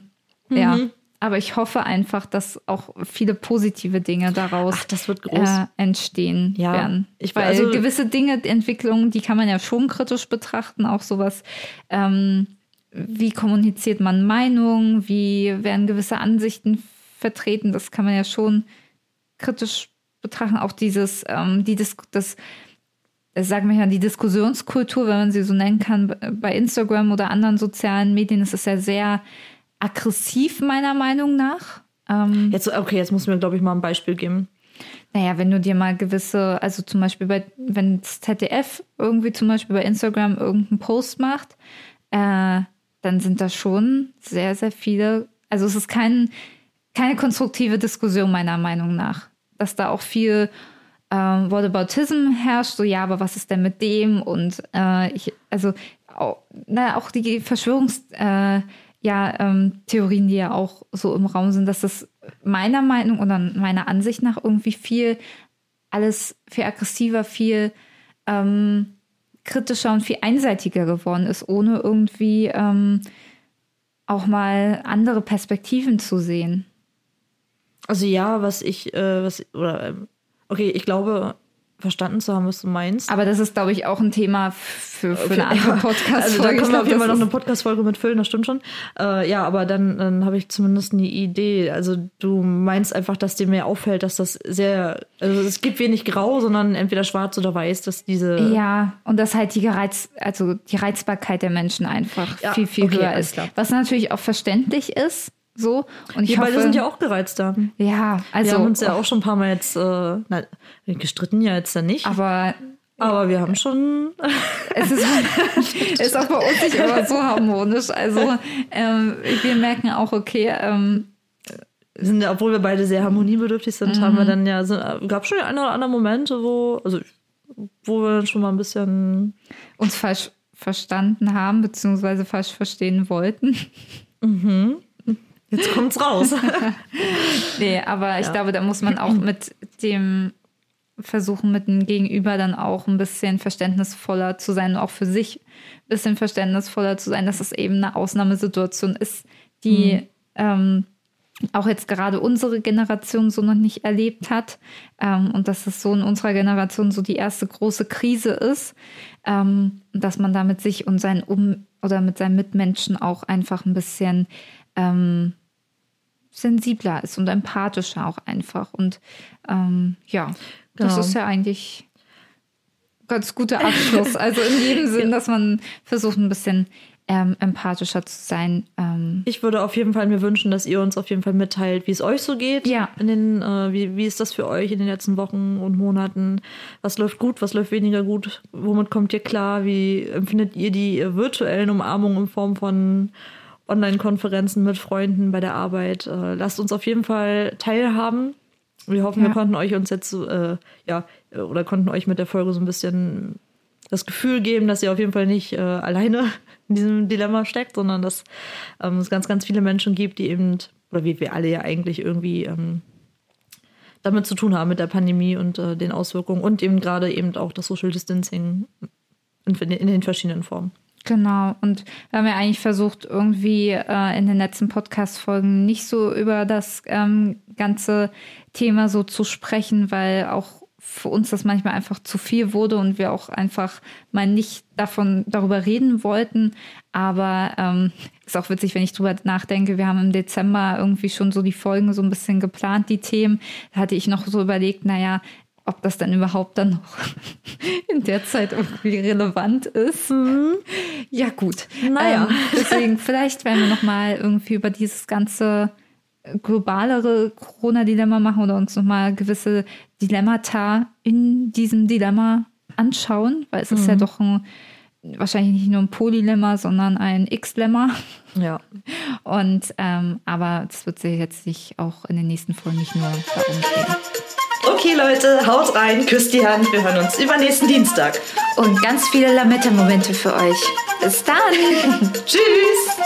mhm. Ja, aber ich hoffe einfach, dass auch viele positive Dinge daraus Ach, das. Äh, entstehen ja, werden. Ich, Weil also, gewisse Dinge, Entwicklungen, die kann man ja schon kritisch betrachten, auch sowas. Ähm, wie kommuniziert man Meinungen, wie werden gewisse Ansichten vertreten, das kann man ja schon kritisch betrachten. Auch dieses, ähm, die Dis das, sagen wir ja, die Diskussionskultur, wenn man sie so nennen kann, bei Instagram oder anderen sozialen Medien, ist es ja sehr aggressiv, meiner Meinung nach. Ähm, jetzt, okay, jetzt muss mir, glaube ich, mal ein Beispiel geben. Naja, wenn du dir mal gewisse, also zum Beispiel bei, wenn das ZDF irgendwie zum Beispiel bei Instagram irgendeinen Post macht, äh, dann sind da schon sehr, sehr viele, also es ist kein, keine konstruktive Diskussion meiner Meinung nach. Dass da auch viel ähm, Whataboutism herrscht, so ja, aber was ist denn mit dem? Und äh, ich, also auch, na, auch die Verschwörungs- äh, ja, ähm, Theorien, die ja auch so im Raum sind, dass das meiner Meinung oder meiner Ansicht nach irgendwie viel alles viel aggressiver, viel ähm, kritischer und viel einseitiger geworden ist, ohne irgendwie ähm, auch mal andere Perspektiven zu sehen. Also ja, was ich, äh, was, oder, ähm, okay, ich glaube, verstanden zu haben, was du meinst. Aber das ist, glaube ich, auch ein Thema für, für okay. eine andere Podcast-Folge. Also da können wir auf jeden Fall noch eine Podcast-Folge mitfüllen, das stimmt schon. Äh, ja, aber dann, dann habe ich zumindest eine Idee. Also du meinst einfach, dass dir mehr auffällt, dass das sehr, also es gibt wenig Grau, sondern entweder schwarz oder weiß, dass diese... Ja, und dass halt die Reiz, also die Reizbarkeit der Menschen einfach ja, viel, viel okay, höher ist. Klar. Was natürlich auch verständlich ist, so. Und ich Wir hoffe, beide sind ja auch gereizt da. Ja, also. Wir haben uns ja auch schon ein paar Mal jetzt, äh, na, gestritten ja jetzt dann nicht. Aber aber wir haben schon. es ist, ist auch bei uns nicht immer so harmonisch. Also ähm, wir merken auch, okay. Ähm, sind, obwohl wir beide sehr harmoniebedürftig sind, mhm. haben wir dann ja, so, gab schon ein oder andere Momente, wo, also wo wir schon mal ein bisschen uns falsch verstanden haben, beziehungsweise falsch verstehen wollten. Mhm. Jetzt kommt's raus. nee, aber ich ja. glaube, da muss man auch mit dem versuchen, mit dem Gegenüber dann auch ein bisschen verständnisvoller zu sein und auch für sich ein bisschen verständnisvoller zu sein, dass es eben eine Ausnahmesituation ist, die mhm. ähm, auch jetzt gerade unsere Generation so noch nicht erlebt hat ähm, und dass es so in unserer Generation so die erste große Krise ist, ähm, dass man da mit sich und seinen um oder mit seinen Mitmenschen auch einfach ein bisschen ähm, sensibler ist und empathischer auch einfach. Und ähm, ja, genau. das ist ja eigentlich ganz guter Abschluss. Also in jedem Sinn, dass man versucht, ein bisschen ähm, empathischer zu sein. Ähm. Ich würde auf jeden Fall mir wünschen, dass ihr uns auf jeden Fall mitteilt, wie es euch so geht. Ja. In den, äh, wie, wie ist das für euch in den letzten Wochen und Monaten? Was läuft gut, was läuft weniger gut? Womit kommt ihr klar? Wie empfindet ihr die virtuellen Umarmungen in Form von Online-Konferenzen mit Freunden bei der Arbeit. Äh, lasst uns auf jeden Fall teilhaben. Wir hoffen, ja. wir konnten euch uns jetzt, äh, ja, oder konnten euch mit der Folge so ein bisschen das Gefühl geben, dass ihr auf jeden Fall nicht äh, alleine in diesem Dilemma steckt, sondern dass ähm, es ganz, ganz viele Menschen gibt, die eben, oder wie wir alle ja eigentlich irgendwie ähm, damit zu tun haben mit der Pandemie und äh, den Auswirkungen und eben gerade eben auch das Social Distancing in, in den verschiedenen Formen. Genau, und wir haben ja eigentlich versucht, irgendwie äh, in den letzten Podcast-Folgen nicht so über das ähm, ganze Thema so zu sprechen, weil auch für uns das manchmal einfach zu viel wurde und wir auch einfach mal nicht davon darüber reden wollten. Aber ähm, ist auch witzig, wenn ich drüber nachdenke. Wir haben im Dezember irgendwie schon so die Folgen so ein bisschen geplant, die Themen. Da hatte ich noch so überlegt, naja, ob das dann überhaupt dann noch in der Zeit irgendwie relevant ist. Mhm. Ja, gut. Naja. Ähm, deswegen, vielleicht werden wir nochmal irgendwie über dieses ganze globalere Corona-Dilemma machen oder uns nochmal gewisse Dilemmata in diesem Dilemma anschauen, weil es mhm. ist ja mhm. doch ein, wahrscheinlich nicht nur ein Polylemma, sondern ein X-Lemma. Ja. Und ähm, aber das wird sich jetzt nicht auch in den nächsten Folgen nicht nur darum gehen. Okay, Leute, haut rein, küsst die Hand. Wir hören uns übernächsten Dienstag. Und ganz viele Lametta-Momente für euch. Bis dann. Tschüss.